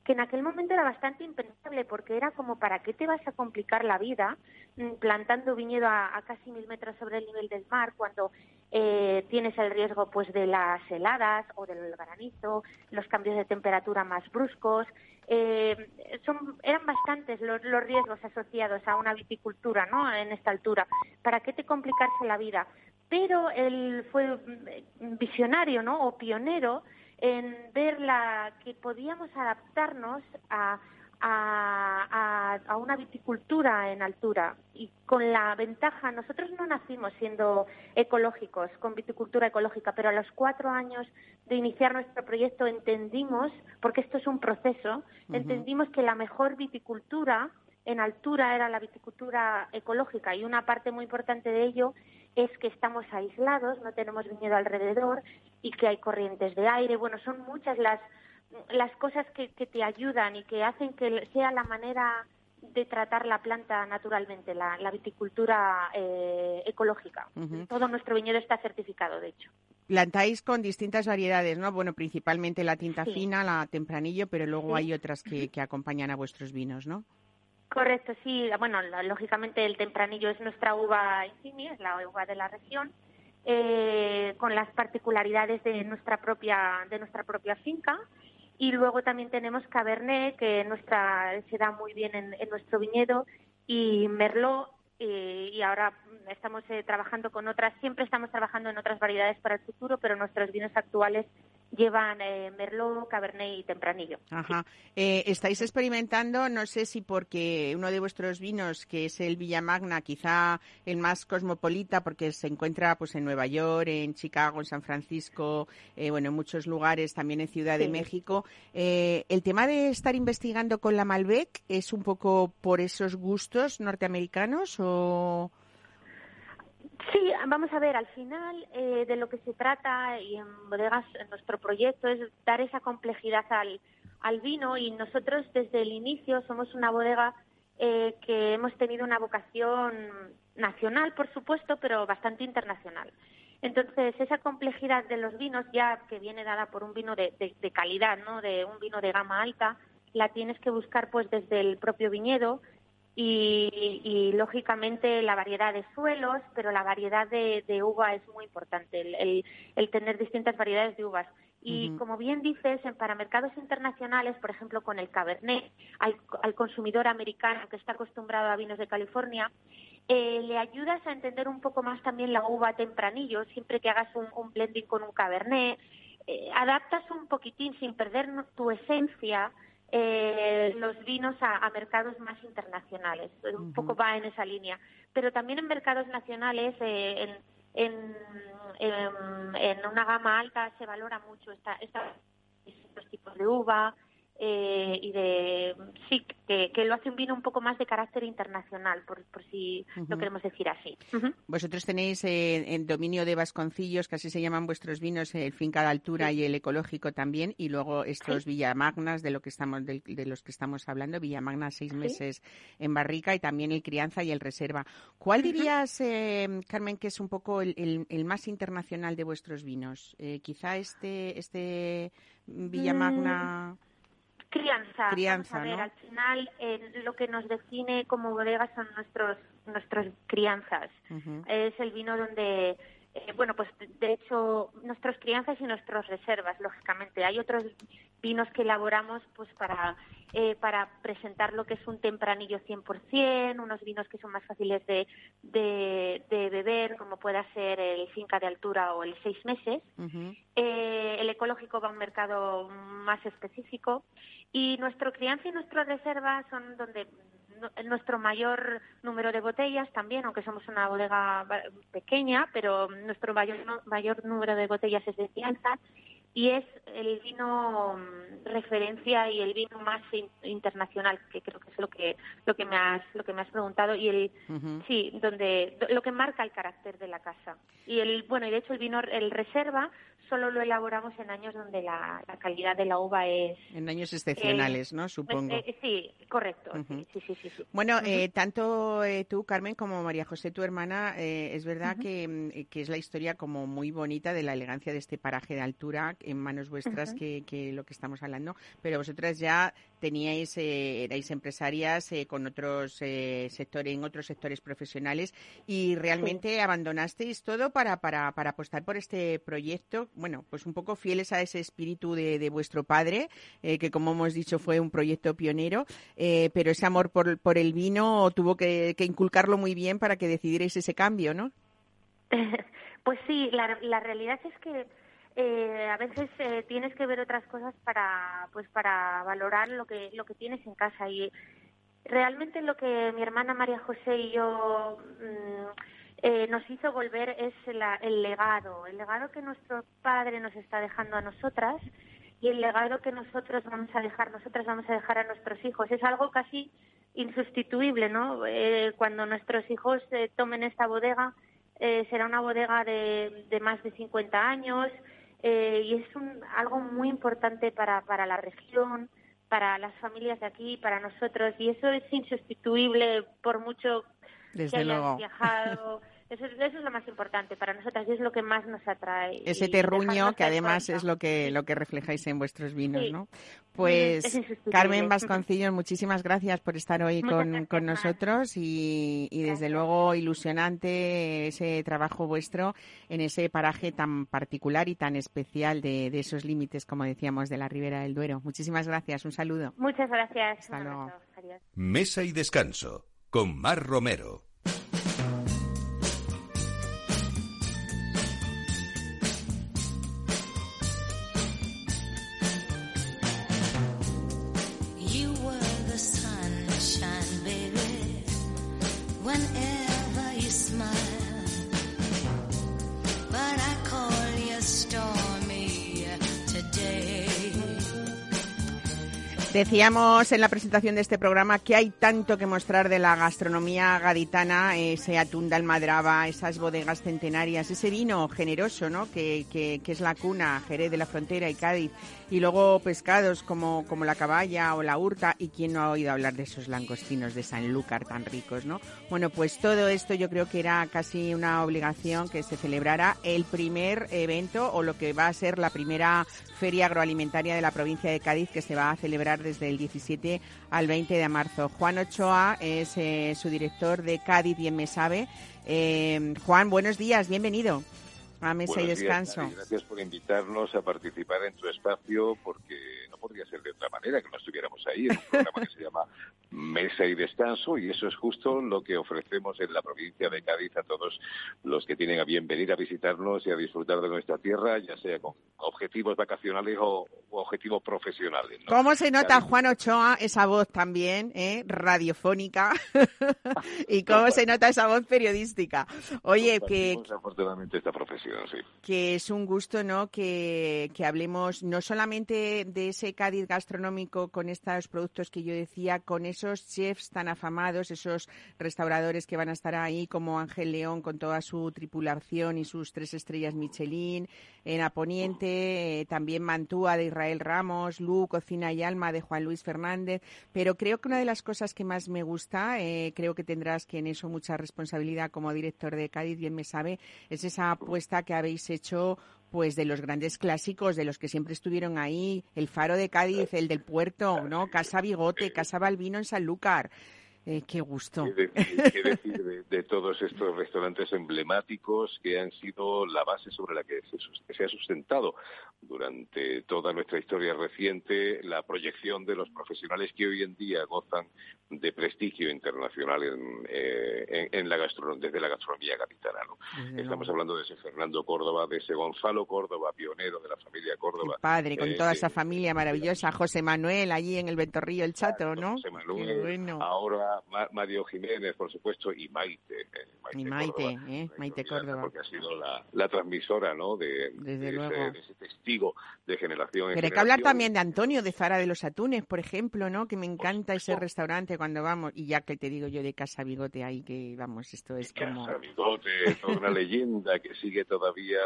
que en aquel momento era bastante impensable porque era como para qué te vas a complicar la vida mm, plantando viñedo a, casi mil metros sobre el nivel del mar cuando eh, tienes el riesgo pues de las heladas o del granizo, los cambios de temperatura más bruscos. Eh, son, eran bastantes los, los riesgos asociados a una viticultura ¿no? en esta altura. ¿Para qué te complicarse la vida? Pero él fue mm, visionario ¿no? o pionero en ver la, que podíamos adaptarnos a, a, a, una viticultura en altura. Y con la ventaja, nosotros no nacimos siendo ecológicos, con viticultura ecológica, pero a los cuatro años de iniciar nuestro proyecto entendimos, porque esto es un proceso, entendimos que la mejor viticultura en altura era la viticultura ecológica. Y una parte muy importante de ello es que estamos aislados, no tenemos viñedo alrededor y que hay corrientes de aire. Bueno, son muchas las, las cosas que, que te ayudan y que hacen que sea la manera de tratar la planta naturalmente, la, viticultura eh, ecológica. Todo nuestro viñedo está certificado, de hecho. Plantáis con distintas variedades, ¿no? Bueno, principalmente la tinta fina, la tempranillo, pero luego hay otras que, que acompañan a vuestros vinos, ¿no? Correcto, sí. Bueno, lógicamente el tempranillo es nuestra uva insignia, es la uva de la región, eh, con las particularidades de nuestra propia de nuestra propia finca. Y luego también tenemos Cabernet, que nuestra se da muy bien en, nuestro viñedo, y Merlot, eh, y ahora estamos eh, trabajando con otras, siempre estamos trabajando en otras variedades para el futuro, pero nuestros vinos actuales llevan eh, Merlot, Cabernet y Tempranillo. Ajá. Eh, estáis experimentando, no sé si porque uno de vuestros vinos, que es el Villamagna, quizá el más cosmopolita, porque se encuentra pues en Nueva York, en Chicago, en San Francisco, eh, bueno, en muchos lugares, también en Ciudad de México. Eh, el tema de estar investigando con la Malbec es un poco por esos gustos norteamericanos o Sí, vamos a ver, al final eh, de lo que se trata y en bodegas, en nuestro proyecto es dar esa complejidad al, al vino y nosotros desde el inicio somos una bodega eh, que hemos tenido una vocación nacional, por supuesto, pero bastante internacional. Entonces, esa complejidad de los vinos, ya que viene dada por un vino de, de, de calidad, ¿no? de un vino de gama alta, la tienes que buscar pues desde el propio viñedo, y, lógicamente la variedad de suelos, pero la variedad de, uva es muy importante, el, tener distintas variedades de uvas. Y como bien dices, en, para mercados internacionales, por ejemplo, con el Cabernet, al, consumidor americano que está acostumbrado a vinos de California, eh, le ayudas a entender un poco más también la uva tempranillo, siempre que hagas un, blending con un Cabernet. Eh, adaptas un poquitín sin perder tu esencia eh, los vinos a, mercados más internacionales. Un poco va en esa línea. Pero también en mercados nacionales, eh, en, en, en, una gama alta se valora mucho esta, esta, estos tipos de uva, eh, y de sí que, lo hace un vino un poco más de carácter internacional por, por si lo queremos decir así. Vosotros tenéis eh, el dominio de Vasconcillos que así se llaman vuestros vinos el finca de altura y el ecológico también y luego estos Villamagnas de lo que estamos de, los que estamos hablando Villamagna seis meses en barrica y también el crianza y el reserva. ¿cuál dirías eh, Carmen que es un poco el, el, más internacional de vuestros vinos eh, quizá este este Villamagna mm, Crianza. Crianza, a ver, al final eh, lo que nos define como bodega son nuestros nuestras crianzas. Es el vino donde eh, bueno, pues de hecho, nuestras crianzas y nuestras reservas, lógicamente. Hay otros vinos que elaboramos pues para, eh, para presentar lo que es un tempranillo 100%, unos vinos que son más fáciles de, de, beber, como pueda ser el finca de altura o el seis meses. Eh, el ecológico va a un mercado más específico. Y nuestro crianza y nuestra reserva son donde nuestro mayor número de botellas también, aunque somos una bodega pequeña, pero nuestro mayor, mayor número de botellas es de crianza y es el vino mm, referencia y el vino más internacional que creo que es lo que lo que me has lo que me has preguntado y el sí donde lo que marca el carácter de la casa y el bueno y de hecho el vino el reserva solo lo elaboramos en años donde la, calidad de la uva es... En años excepcionales, ¿no? Supongo. Eh, sí, correcto. sí, sí, sí, bueno, eh, tanto eh, tú, Carmen, como María José, tu hermana, es verdad que, mm, que, es la historia como muy bonita de la elegancia de este paraje de altura en manos vuestras que, que, lo que estamos hablando, pero vosotras ya teníais, erais empresarias con otros sectores, en otros sectores profesionales y realmente abandonasteis todo para, para, para apostar por este proyecto bueno, pues un poco fieles a ese espíritu de, vuestro padre, eh, que como hemos dicho fue un proyecto pionero, eh, pero ese amor por, por el vino tuvo que, inculcarlo muy bien para que decidierais ese cambio, ¿no? Pues sí, la, la realidad es que eh, a veces tienes que ver otras cosas para, pues para valorar lo que lo que tienes en casa y realmente lo que mi hermana María José y yo mm, eh, nos hizo volver es el legado, el legado que nuestro padre nos está dejando a nosotras y el legado que nosotros vamos a dejar, nosotras vamos a dejar a nuestros hijos. Es algo casi insustituible, ¿no? Eh, cuando nuestros hijos eh, tomen esta bodega, será una bodega de, de, más de 50 años y es un, algo muy importante para, para la región, para las familias de aquí, para nosotros, y eso es insustituible por mucho desde que luego. viajado. Eso, es lo más importante para nosotras y es lo que más nos atrae. Ese terruño que además es lo que lo que reflejáis en vuestros vinos, ¿no? Pues Carmen Vasconcillos, muchísimas gracias por estar hoy con, con, nosotros y, y desde luego ilusionante ese trabajo vuestro en ese paraje tan particular y tan especial de, de esos límites, como decíamos, de la Ribera del Duero. Muchísimas gracias, un saludo. Muchas gracias. Mesa y descanso con Mar Romero. Decíamos en la presentación de este programa que hay tanto que mostrar de la gastronomía gaditana, ese atún de almadraba, esas bodegas centenarias, ese vino generoso, ¿no? Que, que, que, es la cuna, Jerez de la Frontera y Cádiz. Y luego pescados como, como la caballa o la hurta. ¿Y quién no ha oído hablar de esos langostinos de Sanlúcar tan ricos, no? Bueno, pues todo esto yo creo que era casi una obligación que se celebrara el primer evento o lo que va a ser la primera feria agroalimentaria de la provincia de Cádiz que se va a celebrar desde el 17 al 20 de marzo. Juan Ochoa es eh, su director de Cádiz Bien Me Sabe. Eh, Juan, buenos días, bienvenido a Mesa y Descanso. gracias por invitarnos a participar en tu espacio porque podría ser de otra manera que no estuviéramos ahí en un programa que se llama Mesa y Descanso y eso es justo lo que ofrecemos en la provincia de Cádiz a todos los que tienen a bien venir a visitarnos y a disfrutar de nuestra tierra, ya sea con objetivos vacacionales o, objetivos profesionales. ¿Cómo se nota, Juan Ochoa, esa voz también eh, radiofónica? ¿Y cómo se nota esa voz periodística? Oye, que... Afortunadamente esta profesión, sí. Que es un gusto, ¿no?, que, que hablemos no solamente de ese Cádiz gastronómico con estos productos que yo decía, con esos chefs tan afamados, esos restauradores que van a estar ahí como Ángel León con toda su tripulación y sus tres estrellas Michelin, en Aponiente, eh, también Mantúa de Israel Ramos, Lu, Cocina y Alma de Juan Luis Fernández, pero creo que una de las cosas que más me gusta, eh, creo que tendrás que en eso mucha responsabilidad como director de Cádiz, bien me sabe, es esa apuesta que habéis hecho pues de los grandes clásicos, de los que siempre estuvieron ahí, el Faro de Cádiz, el del Puerto, ¿no? Casa Bigote, Casa Balbino en Sanlúcar. Eh, qué gusto. ¿Qué decir, de, todos estos restaurantes emblemáticos que han sido la base sobre la que se, ha sustentado durante toda nuestra historia reciente la proyección de los profesionales que hoy en día gozan de prestigio internacional en, eh, la desde la gastronomía capitana. Estamos hablando de ese Fernando Córdoba, de ese Gonzalo Córdoba, pionero de la familia Córdoba. padre, con toda esa familia maravillosa, José Manuel, allí en el Ventorrillo, el Chato, ¿no? José Manuel, ahora Mario Jiménez, por supuesto, y Maite. Eh, Maite y Maite, Córdoba, ¿eh? Maite Córdoba. Porque ha sido la, transmisora, ¿no? De, ese, testigo de generación Pero hay que hablar también de Antonio, de Zara de los Atunes, por ejemplo, ¿no? Que me encanta ese restaurante cuando vamos, y ya que te digo yo de Casa Bigote ahí, que vamos, esto es como... Casa Bigote, toda una leyenda que sigue todavía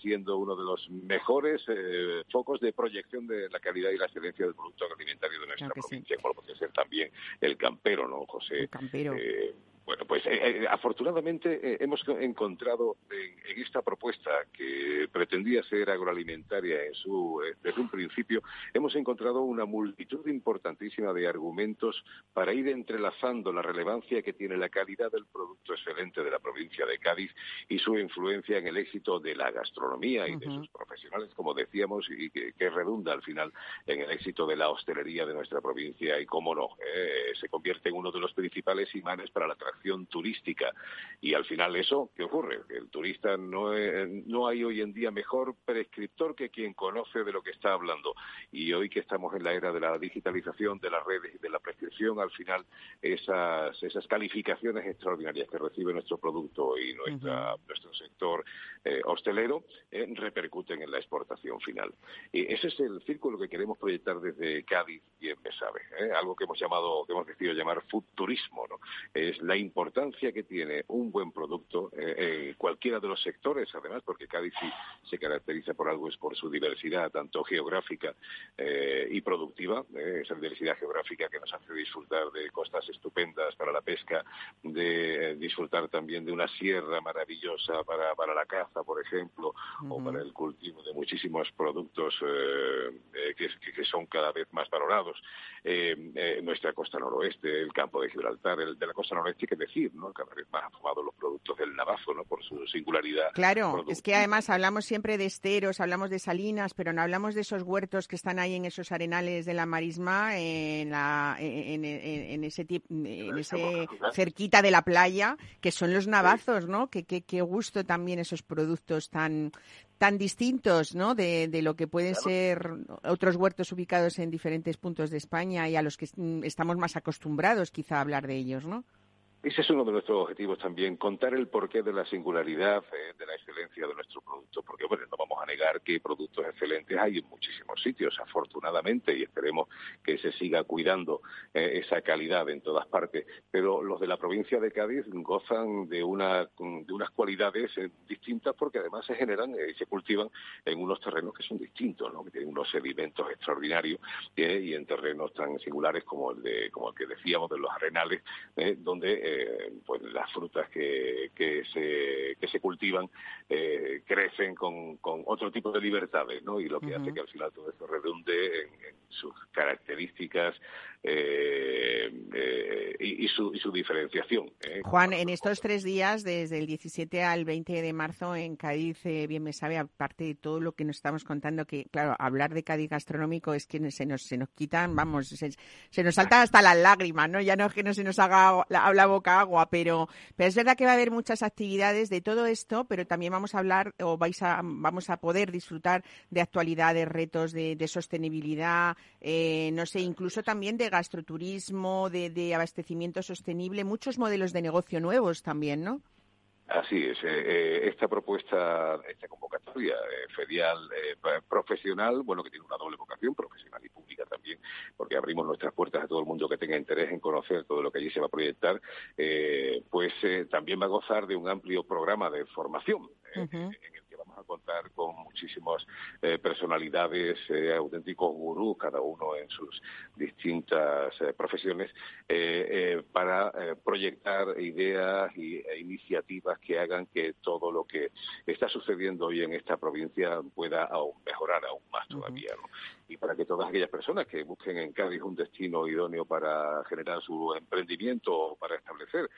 siendo uno de los mejores eh, focos de proyección de la calidad y la excelencia del producto alimentario de nuestra provincia, como puede ser también el campero, ¿no, José? campero. Eh, bueno, pues eh, afortunadamente hemos encontrado en, esta propuesta que pretendía ser agroalimentaria en su, desde un principio, hemos encontrado una multitud importantísima de argumentos para ir entrelazando la relevancia que tiene la calidad del producto excelente de la provincia de Cádiz y su influencia en el éxito de la gastronomía y de sus profesionales, como decíamos, y que, redunda al final en el éxito de la hostelería de nuestra provincia y, cómo no, se convierte en uno de los principales imanes para la atracción turística. Y al final eso, ¿qué ocurre? El turista no, no hay hoy en día mejor prescriptor que quien conoce de lo que está hablando. Y hoy que estamos en la era de la digitalización de las redes y de la prescripción, al final esas, esas calificaciones extraordinarias que recibe nuestro producto y nuestra, nuestro sector eh, hostelero eh, repercuten en la exportación final. Y ese es el círculo que queremos proyectar desde Cádiz y en Besabe, ¿eh? algo que hemos llamado, que hemos decidido llamar food turismo, ¿no? Es la importancia que tiene un buen producto en cualquiera de los sectores, además, porque Cádiz sí se caracteriza por algo, es por su diversidad, tanto geográfica y productiva, esa diversidad geográfica que nos hace disfrutar de costas estupendas para la pesca, de disfrutar también de una sierra maravillosa para, para la caza, por ejemplo, o para el cultivo de muchísimos productos eh, eh, que, que, son cada vez más valorados. Eh, nuestra costa noroeste, el campo de Gibraltar, el de la costa noroeste, que decir, ¿no? Cada vez más afamados los productos del Navazo, ¿no? Por su singularidad. Claro, es que además hablamos siempre de esteros, hablamos de salinas, pero no hablamos de esos huertos que están ahí en esos arenales de la marisma, en, la, en, ese, en ese cerquita de la playa, que son los navazos, ¿no? Que, qué gusto también esos productos tan tan distintos ¿no? de, de lo que pueden ser otros huertos ubicados en diferentes puntos de España y a los que estamos más acostumbrados quizá a hablar de ellos, ¿no? Ese es uno de nuestros objetivos también, contar el porqué de la singularidad, eh, de la excelencia de nuestro producto, porque bueno, no vamos a negar que productos excelentes hay en muchísimos sitios, afortunadamente, y esperemos que se siga cuidando eh, esa calidad en todas partes, pero los de la provincia de Cádiz gozan de, una, de unas cualidades eh, distintas porque además se generan y se cultivan en unos terrenos que son distintos, ¿no? que tienen unos sedimentos extraordinarios y en terrenos tan singulares como el, de, como el que decíamos de los arenales, donde eh, pues las frutas que, que, se, que se cultivan eh, crecen con, con, otro tipo de libertades, ¿no? Y lo que hace que al final todo eso redunde en, sus características eh, y, su, y su diferenciación. Juan, en estos tres días, desde el 17 al 20 de marzo en Cádiz, bien me sabe, aparte de todo lo que nos estamos contando, que claro, hablar de Cádiz gastronómico es que se nos, se nos quitan, vamos, se, nos saltan hasta las lágrimas, ¿no? Ya no es que no se nos haga habla boca agua, pero, pero es verdad que va a haber muchas actividades de todo esto, pero también vamos a hablar o vais a, vamos a poder disfrutar de actualidades, retos de, sostenibilidad, eh, no sé, incluso también de gastroturismo, de, de abastecimiento sostenible, muchos modelos de negocio nuevos también, ¿no? Así es. Eh, eh, esta propuesta, esta convocatoria ferial profesional, bueno, que tiene una doble vocación, profesional y pública también, porque abrimos nuestras puertas a todo el mundo que tenga interés en conocer todo lo que allí se va a proyectar, eh, pues eh, también va a gozar de un amplio programa de formación en el a contar con muchísimas eh, personalidades, eh, auténticos gurús, cada uno en sus distintas profesiones, para proyectar ideas y, e iniciativas que hagan que todo lo que está sucediendo hoy en esta provincia pueda mejorar aún más todavía. Y para que todas aquellas personas que busquen en Cádiz un destino idóneo para generar su emprendimiento o para establecer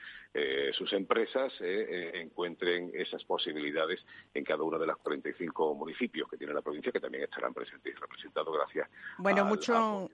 sus empresas, encuentren esas posibilidades en cada uno de los 45 municipios que tiene la provincia, que también estarán presentes y representados gracias bueno, mucho,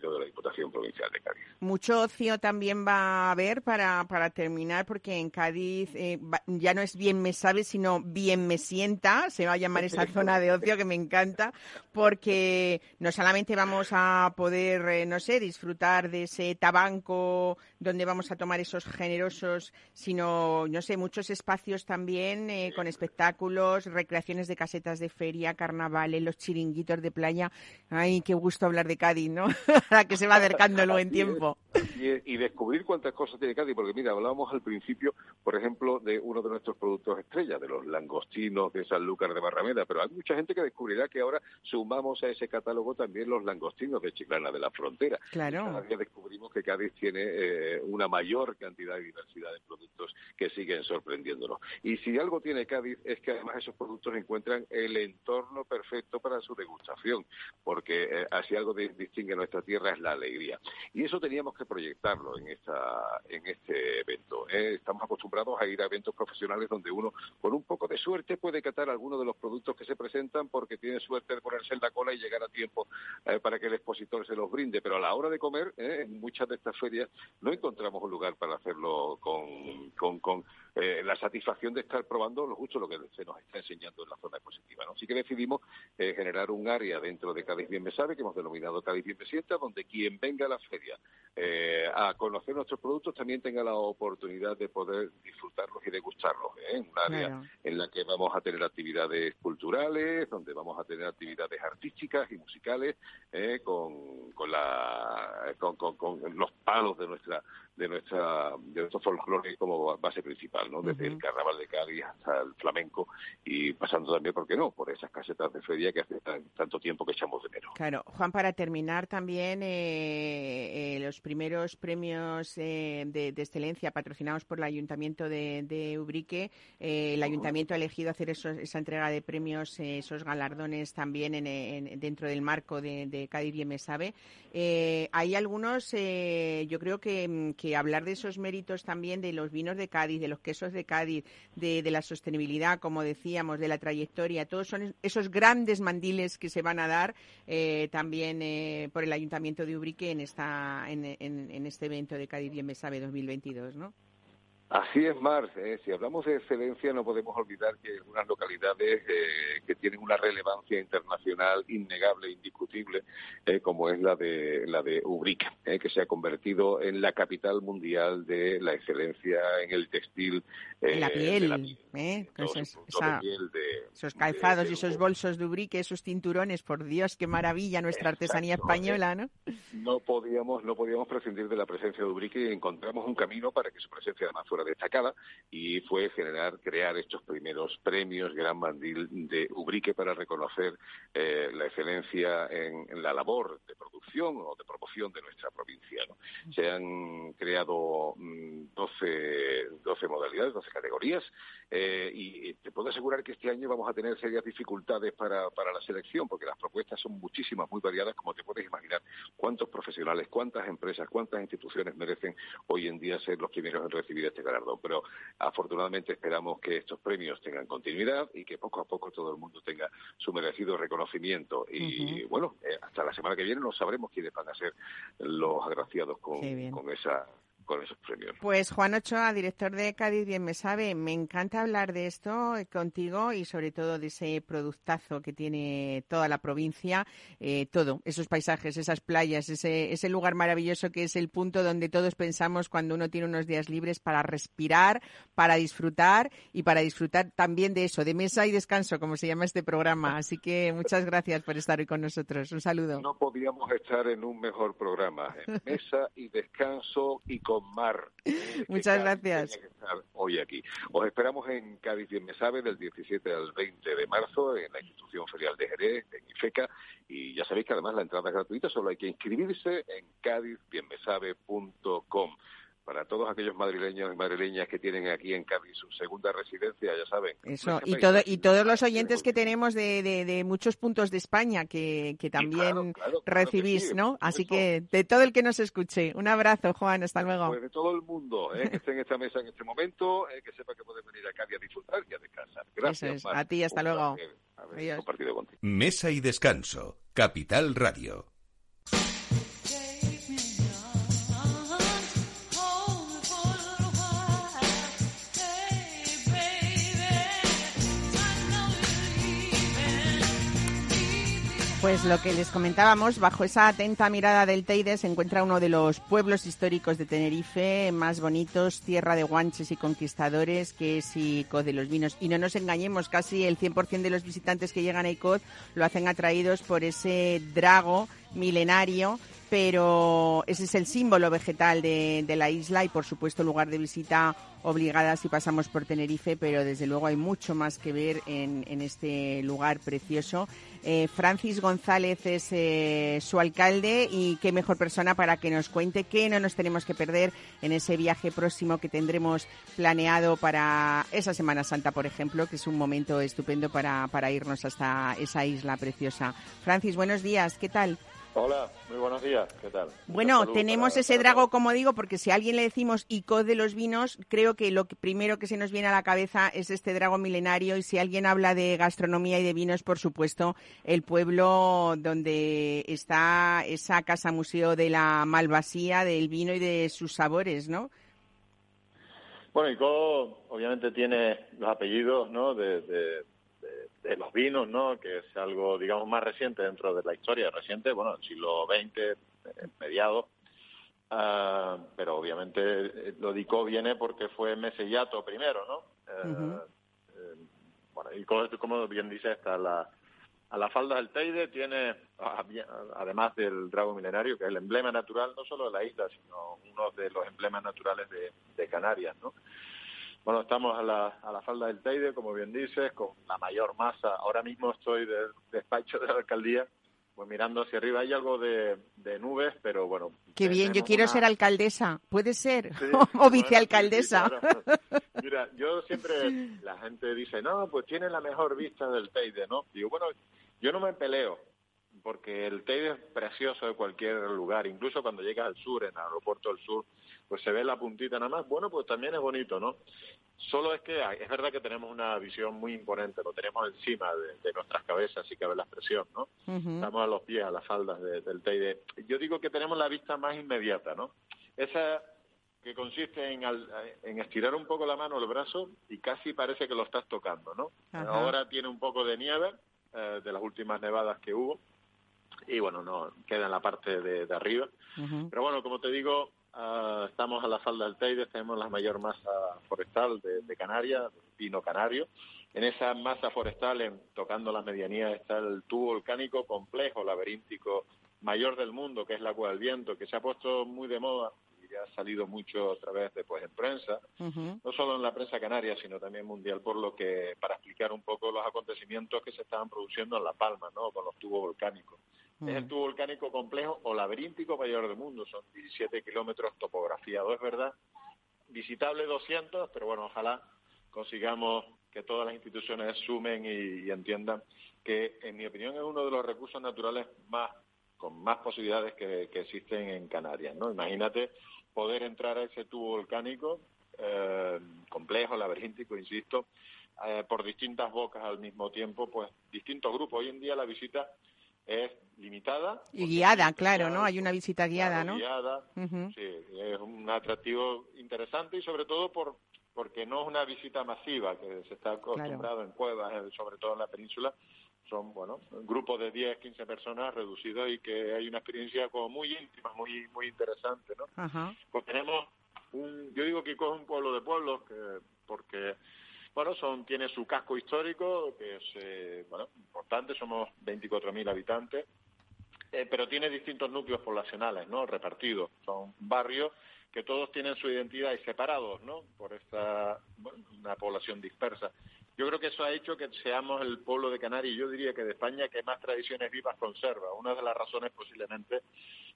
de la Diputación Provincial de Cádiz. Mucho ocio también va a haber para, para terminar, porque en Cádiz eh, ya no es bien me sabe, sino bien me sienta, se va a llamar esa zona de ocio que me encanta, porque no solamente vamos a poder, eh, no sé, disfrutar de ese tabanco donde vamos a tomar esos generosos, sino, no sé, muchos espacios también eh, con espectáculos, recreaciones de casetas de feria, carnavales, los chiringuitos de playa. Ay, qué gusto hablar de Cádiz, ¿no? que se va acercando el buen tiempo. Y, descubrir cuántas cosas tiene Cádiz, porque mira, hablábamos al principio, por ejemplo, de uno de nuestros productos estrella, de los langostinos de Sanlúcar de Barrameda, pero hay mucha gente que descubrirá que ahora sumamos a ese catálogo también los langostinos de Chiclana de la Frontera. Claro. cada día descubrimos que Cádiz tiene eh, una mayor cantidad y diversidad de productos que siguen sorprendiéndonos. Y si algo tiene Cádiz es que además esos productos encuentran el entorno perfecto para su degustación, porque eh, así algo distingue nuestra tierra es la alegría. Y eso teníamos que proyectarlo en, esta, en este evento. ¿eh? Estamos acostumbrados a ir a eventos profesionales donde uno, con un poco de suerte, puede catar algunos de los productos que se presentan porque tiene suerte de ponerse en la cola y llegar a tiempo eh, para que el expositor se los brinde. Pero a la hora de comer, ¿eh? en muchas de estas ferias no encontramos un lugar para hacerlo con, con, la satisfacción de estar probando lo justo lo que se nos está enseñando en la zona expositiva. Así que decidimos generar un área dentro de Cádiz Bien Me Sabe, que hemos denominado Cádiz Bien Me Sienta, donde quien venga a la feria eh, a conocer nuestros productos también tenga la oportunidad de poder disfrutarlos y degustarlos. ¿eh? En un área en la que vamos a tener actividades culturales, donde vamos a tener actividades artísticas y musicales, ¿eh? con, con, la, con, con, los palos de nuestra de nuestra de nuestro folclore como base principal, ¿no? Desde el carnaval de Cádiz hasta el flamenco y pasando también, ¿por qué no?, por esas casetas de feria que hace tanto tiempo que echamos de menos. Claro, Juan, para terminar también eh, eh, los primeros premios eh, de, excelencia patrocinados por el Ayuntamiento de, Ubrique, el Ayuntamiento ha elegido hacer esa entrega de premios, esos galardones también en, dentro del marco de, Cádiz Bien Me Sabe. hay algunos, yo creo que que hablar de esos méritos también de los vinos de Cádiz, de los quesos de Cádiz, de, la sostenibilidad, como decíamos, de la trayectoria, todos son esos grandes mandiles que se van a dar eh, también eh, por el Ayuntamiento de Ubrique en, esta, en, en, este evento de Cádiz Bien Me Sabe 2022, ¿no? Así es, Mar. ¿eh? si hablamos de excelencia, no podemos olvidar que algunas localidades eh, que tienen una relevancia internacional innegable, indiscutible, eh, como es la de la de Ubrique, que se ha convertido en la capital mundial de la excelencia en el textil. la piel, esos calzados y esos bolsos de Ubrique, esos cinturones, por Dios, qué maravilla nuestra artesanía española, ¿no? No podíamos, no podíamos prescindir de la presencia de Ubrique y encontramos un camino para que su presencia además fuera destacada y fue generar, crear estos primeros premios Gran Mandil de Ubrique para reconocer eh, la excelencia en, la labor de o de promoción de nuestra provincia. Se han creado 12, mm, 12 modalidades, 12 categorías eh, y te puedo asegurar que este año vamos a tener serias dificultades para, para la selección porque las propuestas son muchísimas, muy variadas, como te puedes imaginar. ¿Cuántos profesionales, cuántas empresas, cuántas instituciones merecen hoy en día ser los primeros en recibir este galardón? Pero afortunadamente esperamos que estos premios tengan continuidad y que poco a poco todo el mundo tenga su merecido reconocimiento. Y bueno, eh, hasta la semana que viene no sabremos quiénes van a ser los agraciados con, con esa con esos premios. Pues Juan Ochoa, director de Cádiz Bien Me Sabe, me encanta hablar de esto contigo y sobre todo de ese productazo que tiene toda la provincia, eh, todo, esos paisajes, esas playas, ese, ese lugar maravilloso que es el punto donde todos pensamos cuando uno tiene unos días libres para respirar, para disfrutar y para disfrutar también de eso, de mesa y descanso, como se llama este programa. Así que muchas gracias por estar hoy con nosotros. Un saludo. No podíamos estar en un mejor programa, en mesa y descanso y con con mar. Muchas gracias. Hoy aquí. Os esperamos en Cádiz Bien Me Sabe del 17 al 20 de marzo en la institución ferial de Jerez, en IFECA. Y ya sabéis que además la entrada es gratuita, solo hay que inscribirse en cádizbienmesabe.com para todos aquellos madrileños y madrileñas que tienen aquí en Cádiz su segunda residencia, ya saben. Eso, y, todo, y todos los oyentes que tenemos de, de, muchos puntos de España que, que también recibís, ¿no? Así que de todo el que nos escuche. Un abrazo, Juan, hasta luego. Pues de todo el mundo ¿eh? que esté en esta mesa en este momento, eh, que sepa que puede venir a Cádiz a disfrutar y a descansar. Gracias. A ti, hasta luego. Mesa y descanso. Capital Radio. Pues lo que les comentábamos, bajo esa atenta mirada del Teide se encuentra uno de los pueblos históricos de Tenerife más bonitos, tierra de guanches y conquistadores, que es Icod de los Vinos. Y no nos engañemos, casi el 100% de los visitantes que llegan a Icod lo hacen atraídos por ese drago milenario pero ese es el símbolo vegetal de, la isla y por supuesto lugar de visita obligada si pasamos por Tenerife, pero desde luego hay mucho más que ver en, este lugar precioso. Eh, Francis González es eh, su alcalde y qué mejor persona para que nos cuente qué no nos tenemos que perder en ese viaje próximo que tendremos planeado para esa Semana Santa, por ejemplo, que es un momento estupendo para, para irnos hasta esa isla preciosa. Francis, buenos días, ¿qué tal? Hola, muy buenos días, ¿qué tal? Bueno, tenemos ese drago, como digo, porque si a alguien le decimos ICO de los vinos, creo que lo primero que se nos viene a la cabeza es este drago milenario y si alguien habla de gastronomía y de vinos, por supuesto, el pueblo donde está esa casa museo de la Malvasía, del vino y de sus sabores, ¿no? Bueno, ICO obviamente tiene los apellidos, ¿no? de de los vinos, ¿no? Que es algo, digamos, más reciente dentro de la historia, reciente, bueno, el siglo XX, eh, mediado. Ah, pero obviamente eh, lo dico viene porque fue Mesellato primero, ¿no? Eh, bueno, y como, bien dice, está la, a la falda del Teide tiene, además del drago milenario, que es el emblema natural no solo de la isla, sino uno de los emblemas naturales de, de Canarias, ¿no? Bueno, estamos a la, a la falda del Teide, como bien dices, con la mayor masa. Ahora mismo estoy del despacho de la alcaldía, pues mirando hacia arriba. Hay algo de, nubes, pero bueno. Qué bien, yo quiero ser alcaldesa. ¿Puede ser? o vicealcaldesa. Mira, yo siempre, la gente dice, no, pues tiene la mejor vista del Teide, ¿no? Digo, bueno, yo no me peleo, porque el Teide es precioso de cualquier lugar, incluso cuando llegas al sur, en el aeropuerto del sur, pues se ve la puntita nada más, bueno, pues también es bonito, ¿no? Solo es que es verdad que tenemos una visión muy imponente, lo tenemos encima de, nuestras cabezas, si cabe la expresión, ¿no? Estamos a los pies, a las faldas del Teide. Yo digo que tenemos la vista más inmediata, ¿no? Esa que consiste en, en estirar un poco la mano, el brazo, y casi parece que lo estás tocando, ¿no? Ahora tiene un poco de nieve eh, de las últimas nevadas que hubo, y bueno, no queda en la parte de, arriba. Pero bueno, como te digo, Ah, estamos a la falda del Teide, tenemos la mayor masa forestal de, Canarias, pino canario. En esa masa forestal, en, tocando la medianía, está el tubo volcánico complejo, laberíntico, mayor del mundo, que es la Agua del Viento, que se ha puesto muy de moda y ha salido mucho a través de pues en prensa, no solo en la prensa canaria, sino también mundial, por lo que para explicar un poco los acontecimientos que se estaban produciendo en La Palma, ¿no? con los tubos volcánicos. Es el tubo volcánico complejo o laberíntico mayor del mundo, son 17 kilómetros topografiados, es verdad. Visitable 200, pero bueno, ojalá consigamos que todas las instituciones sumen y, entiendan que, en mi opinión, es uno de los recursos naturales más con más posibilidades que, existen en Canarias, ¿no? Imagínate poder entrar a ese tubo volcánico eh, complejo, laberíntico, insisto, eh, por distintas bocas al mismo tiempo, pues distintos grupos. Hoy en día la visita es limitada. Y guiada, claro, ¿no? Hay una visita guiada, ¿no? Guiada, sí, es un atractivo interesante y sobre todo por porque no es una visita masiva que se está acostumbrado en cuevas, sobre todo en la península. Son, bueno, grupos de 10, 15 personas reducidos y que hay una experiencia como muy íntima, muy muy interesante, ¿no? Pues tenemos un, yo digo que es un pueblo de pueblos, que, porque bueno, son, tiene su casco histórico, que es eh, bueno, importante, somos 24.000 habitantes, eh, pero tiene distintos núcleos poblacionales, ¿no? Repartidos. Son barrios que todos tienen su identidad y separados, ¿no? Por esta una población dispersa. Yo creo que eso ha hecho que seamos el pueblo de Canarias, yo diría que de España, que más tradiciones vivas conserva. Una de las razones posiblemente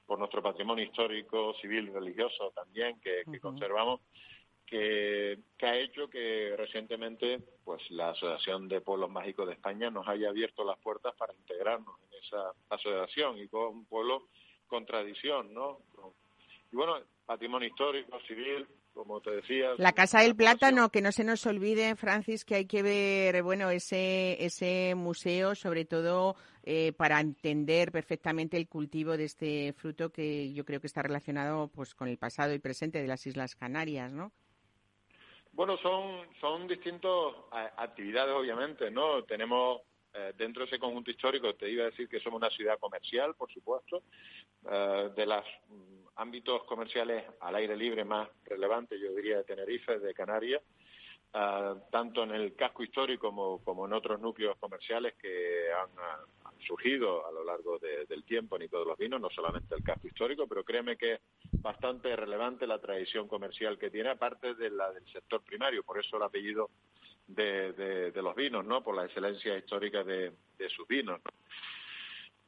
por nuestro patrimonio histórico, civil y religioso también que, conservamos, que, ha hecho que recientemente pues la Asociación de Pueblos Mágicos de España nos haya abierto las puertas para integrarnos en esa asociación y con un pueblo con tradición, ¿no? Y bueno, patrimonio histórico, civil, como te decía. La Casa del Plátano, que no se nos olvide, Francis, que hay que ver, bueno, ese, ese museo, sobre todo eh, para entender perfectamente el cultivo de este fruto que yo creo que está relacionado pues con el pasado y presente de las Islas Canarias, ¿no? Bueno, son, son distintas actividades, obviamente, ¿no? Tenemos eh, dentro de ese conjunto histórico, te iba a decir que somos una ciudad comercial, por supuesto, eh, de las ámbitos comerciales al aire libre más relevantes, yo diría, de Tenerife, de Canarias, ah, tanto en el casco histórico como, en otros núcleos comerciales que han, surgido a lo largo del tiempo en todos los Vinos, no solamente el casco histórico, pero créeme que es bastante relevante la tradición comercial que tiene, aparte de la del sector primario, por eso el apellido de, los vinos, ¿no? Por la excelencia histórica de, sus vinos.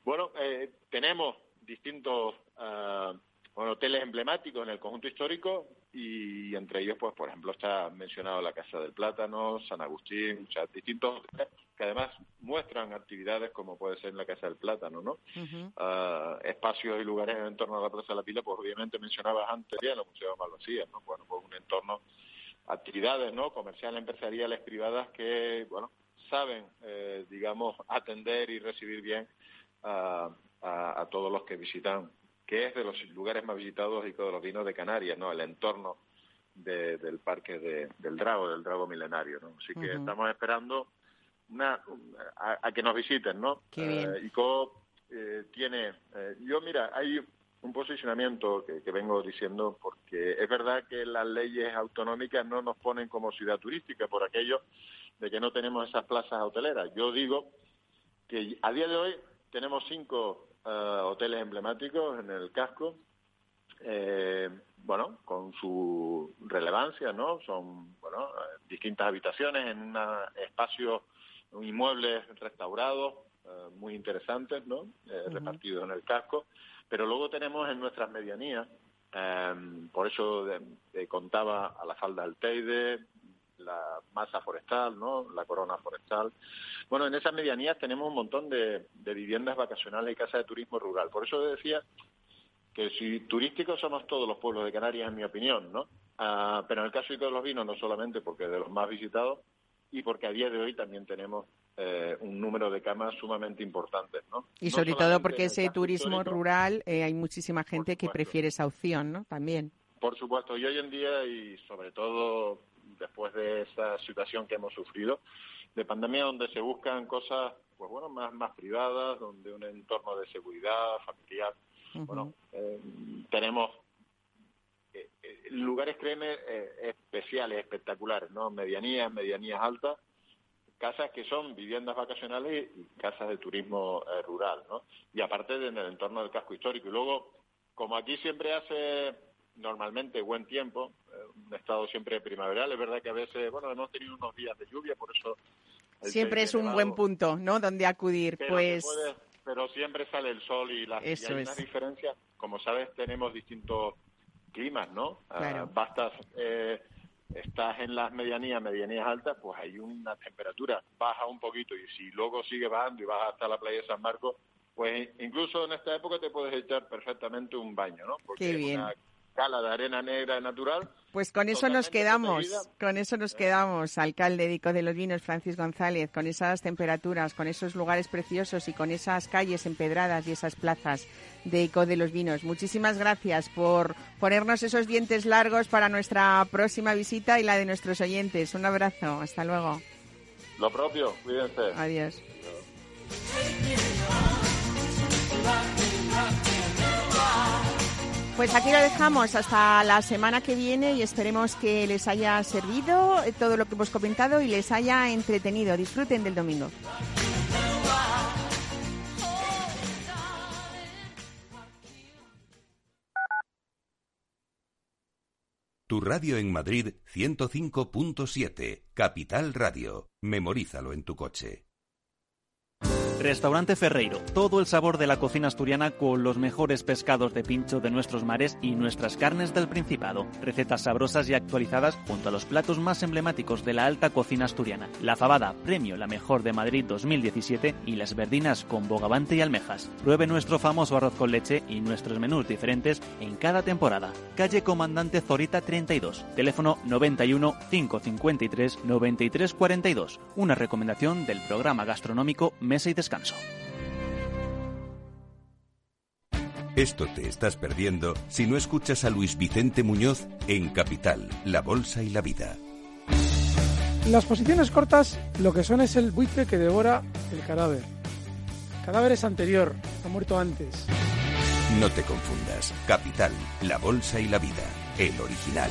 Bueno, eh, tenemos distintos uh, hoteles emblemáticos en el conjunto histórico y entre ellos, pues, por ejemplo, está mencionado la Casa del Plátano, San Agustín, o sea, distintos que además muestran actividades como puede ser en la Casa del Plátano, ¿no? Ah, espacios y lugares en torno a la Plaza de la Pila, pues obviamente mencionabas antes ya en el Museo de Malvasía, ¿no? Bueno, pues un entorno, actividades, ¿no? Comerciales, empresariales, privadas que, bueno, saben, eh, digamos, atender y recibir bien a, a todos los que visitan que es de los lugares más visitados y todos los vinos de Canarias, ¿no? El entorno del parque del Drago, del Drago milenario, ¿no? Así que estamos esperando una, a, que nos visiten, ¿no? Qué eh, ICO eh, tiene, eh, yo mira, hay un posicionamiento que, que, vengo diciendo porque es verdad que las leyes autonómicas no nos ponen como ciudad turística por aquello de que no tenemos esas plazas hoteleras. Yo digo que a día de hoy tenemos cinco hoteles emblemáticos en el casco, eh, bueno, con su relevancia, ¿no? Son, bueno, distintas habitaciones en un espacio, inmuebles restaurados, eh, muy interesantes, ¿no? Eh, repartidos en el casco. Pero luego tenemos en nuestras medianías, por eso contaba a la falda del Teide, la masa forestal, ¿no? La corona forestal. Bueno, en esas medianías tenemos un montón de, viviendas vacacionales y casas de turismo rural. Por eso decía que si turísticos somos todos los pueblos de Canarias, en mi opinión, ¿no? Ah, pero en el caso de los vinos, no solamente porque es de los más visitados, y porque a día de hoy también tenemos eh, un número de camas sumamente importantes, ¿no? Y sobre todo porque ese turismo rural eh, hay muchísima gente que prefiere esa opción, ¿no? También. Por supuesto, y hoy en día, y sobre todo después de esa situación que hemos sufrido de pandemia donde se buscan cosas pues bueno más más privadas donde un entorno de seguridad familiar bueno eh, tenemos lugares créeme especiales espectaculares no medianías medianías altas casas que son viviendas vacacionales y casas de turismo rural no y aparte en el entorno del casco histórico y luego como aquí siempre hace normalmente buen tiempo, eh, un estado siempre primaveral. Es verdad que a veces, bueno, hemos tenido unos días de lluvia, por eso... Siempre es un buen punto, ¿no?, donde acudir, pero pues... pero siempre sale el sol y, la, hay una diferencia. Como sabes, tenemos distintos climas, ¿no? Ah, claro. bastas, eh, estás en las medianías, medianías altas, pues hay una temperatura baja un poquito y si luego sigue bajando y vas hasta la playa de San Marcos, pues incluso en esta época te puedes echar perfectamente un baño, ¿no? Porque Qué bien cala de arena negra natural. Pues con eso nos quedamos, con eso nos quedamos, alcalde de de los Vinos, Francis González, con esas temperaturas, con esos lugares preciosos y con esas calles empedradas y esas plazas de Ico de los Vinos. Muchísimas gracias por ponernos esos dientes largos para nuestra próxima visita y la de nuestros oyentes. Un abrazo, hasta luego. Lo propio, cuídense. Adiós. Pues aquí lo dejamos hasta la semana que viene y esperemos que les haya servido todo lo que hemos comentado y les haya entretenido. Disfruten del domingo. Tu radio en Madrid 105.7, Capital Radio. Memorízalo en tu coche. Restaurante Ferreiro, todo el sabor de la cocina asturiana con los mejores pescados de pincho de nuestros mares y nuestras carnes del Principado. Recetas sabrosas y actualizadas junto a los platos más emblemáticos de la alta cocina asturiana. La fabada, premio la mejor de Madrid 2017 y las verdinas con bogavante y almejas. Pruebe nuestro famoso arroz con leche y nuestros menús diferentes en cada temporada. Calle Comandante Zorita 32, teléfono 91 553 9342. Una recomendación del programa gastronómico Mesa y Descanso. Esto te estás perdiendo si no escuchas a Luis Vicente Muñoz en Capital, La Bolsa y la Vida. Las posiciones cortas lo que son es el buitre que devora el cadáver. El cadáver es anterior, ha muerto antes. No te confundas. Capital, La Bolsa y la Vida, el original.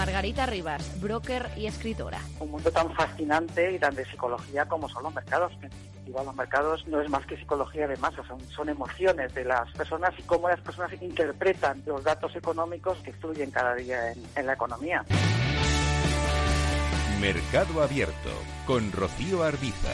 Margarita Rivas, broker y escritora. Un mundo tan fascinante y tan de psicología como son los mercados. Igual los mercados no es más que psicología de masas, son, son emociones de las personas y cómo las personas interpretan los datos económicos que fluyen cada día en, en la economía. Mercado Abierto con Rocío Arbiza.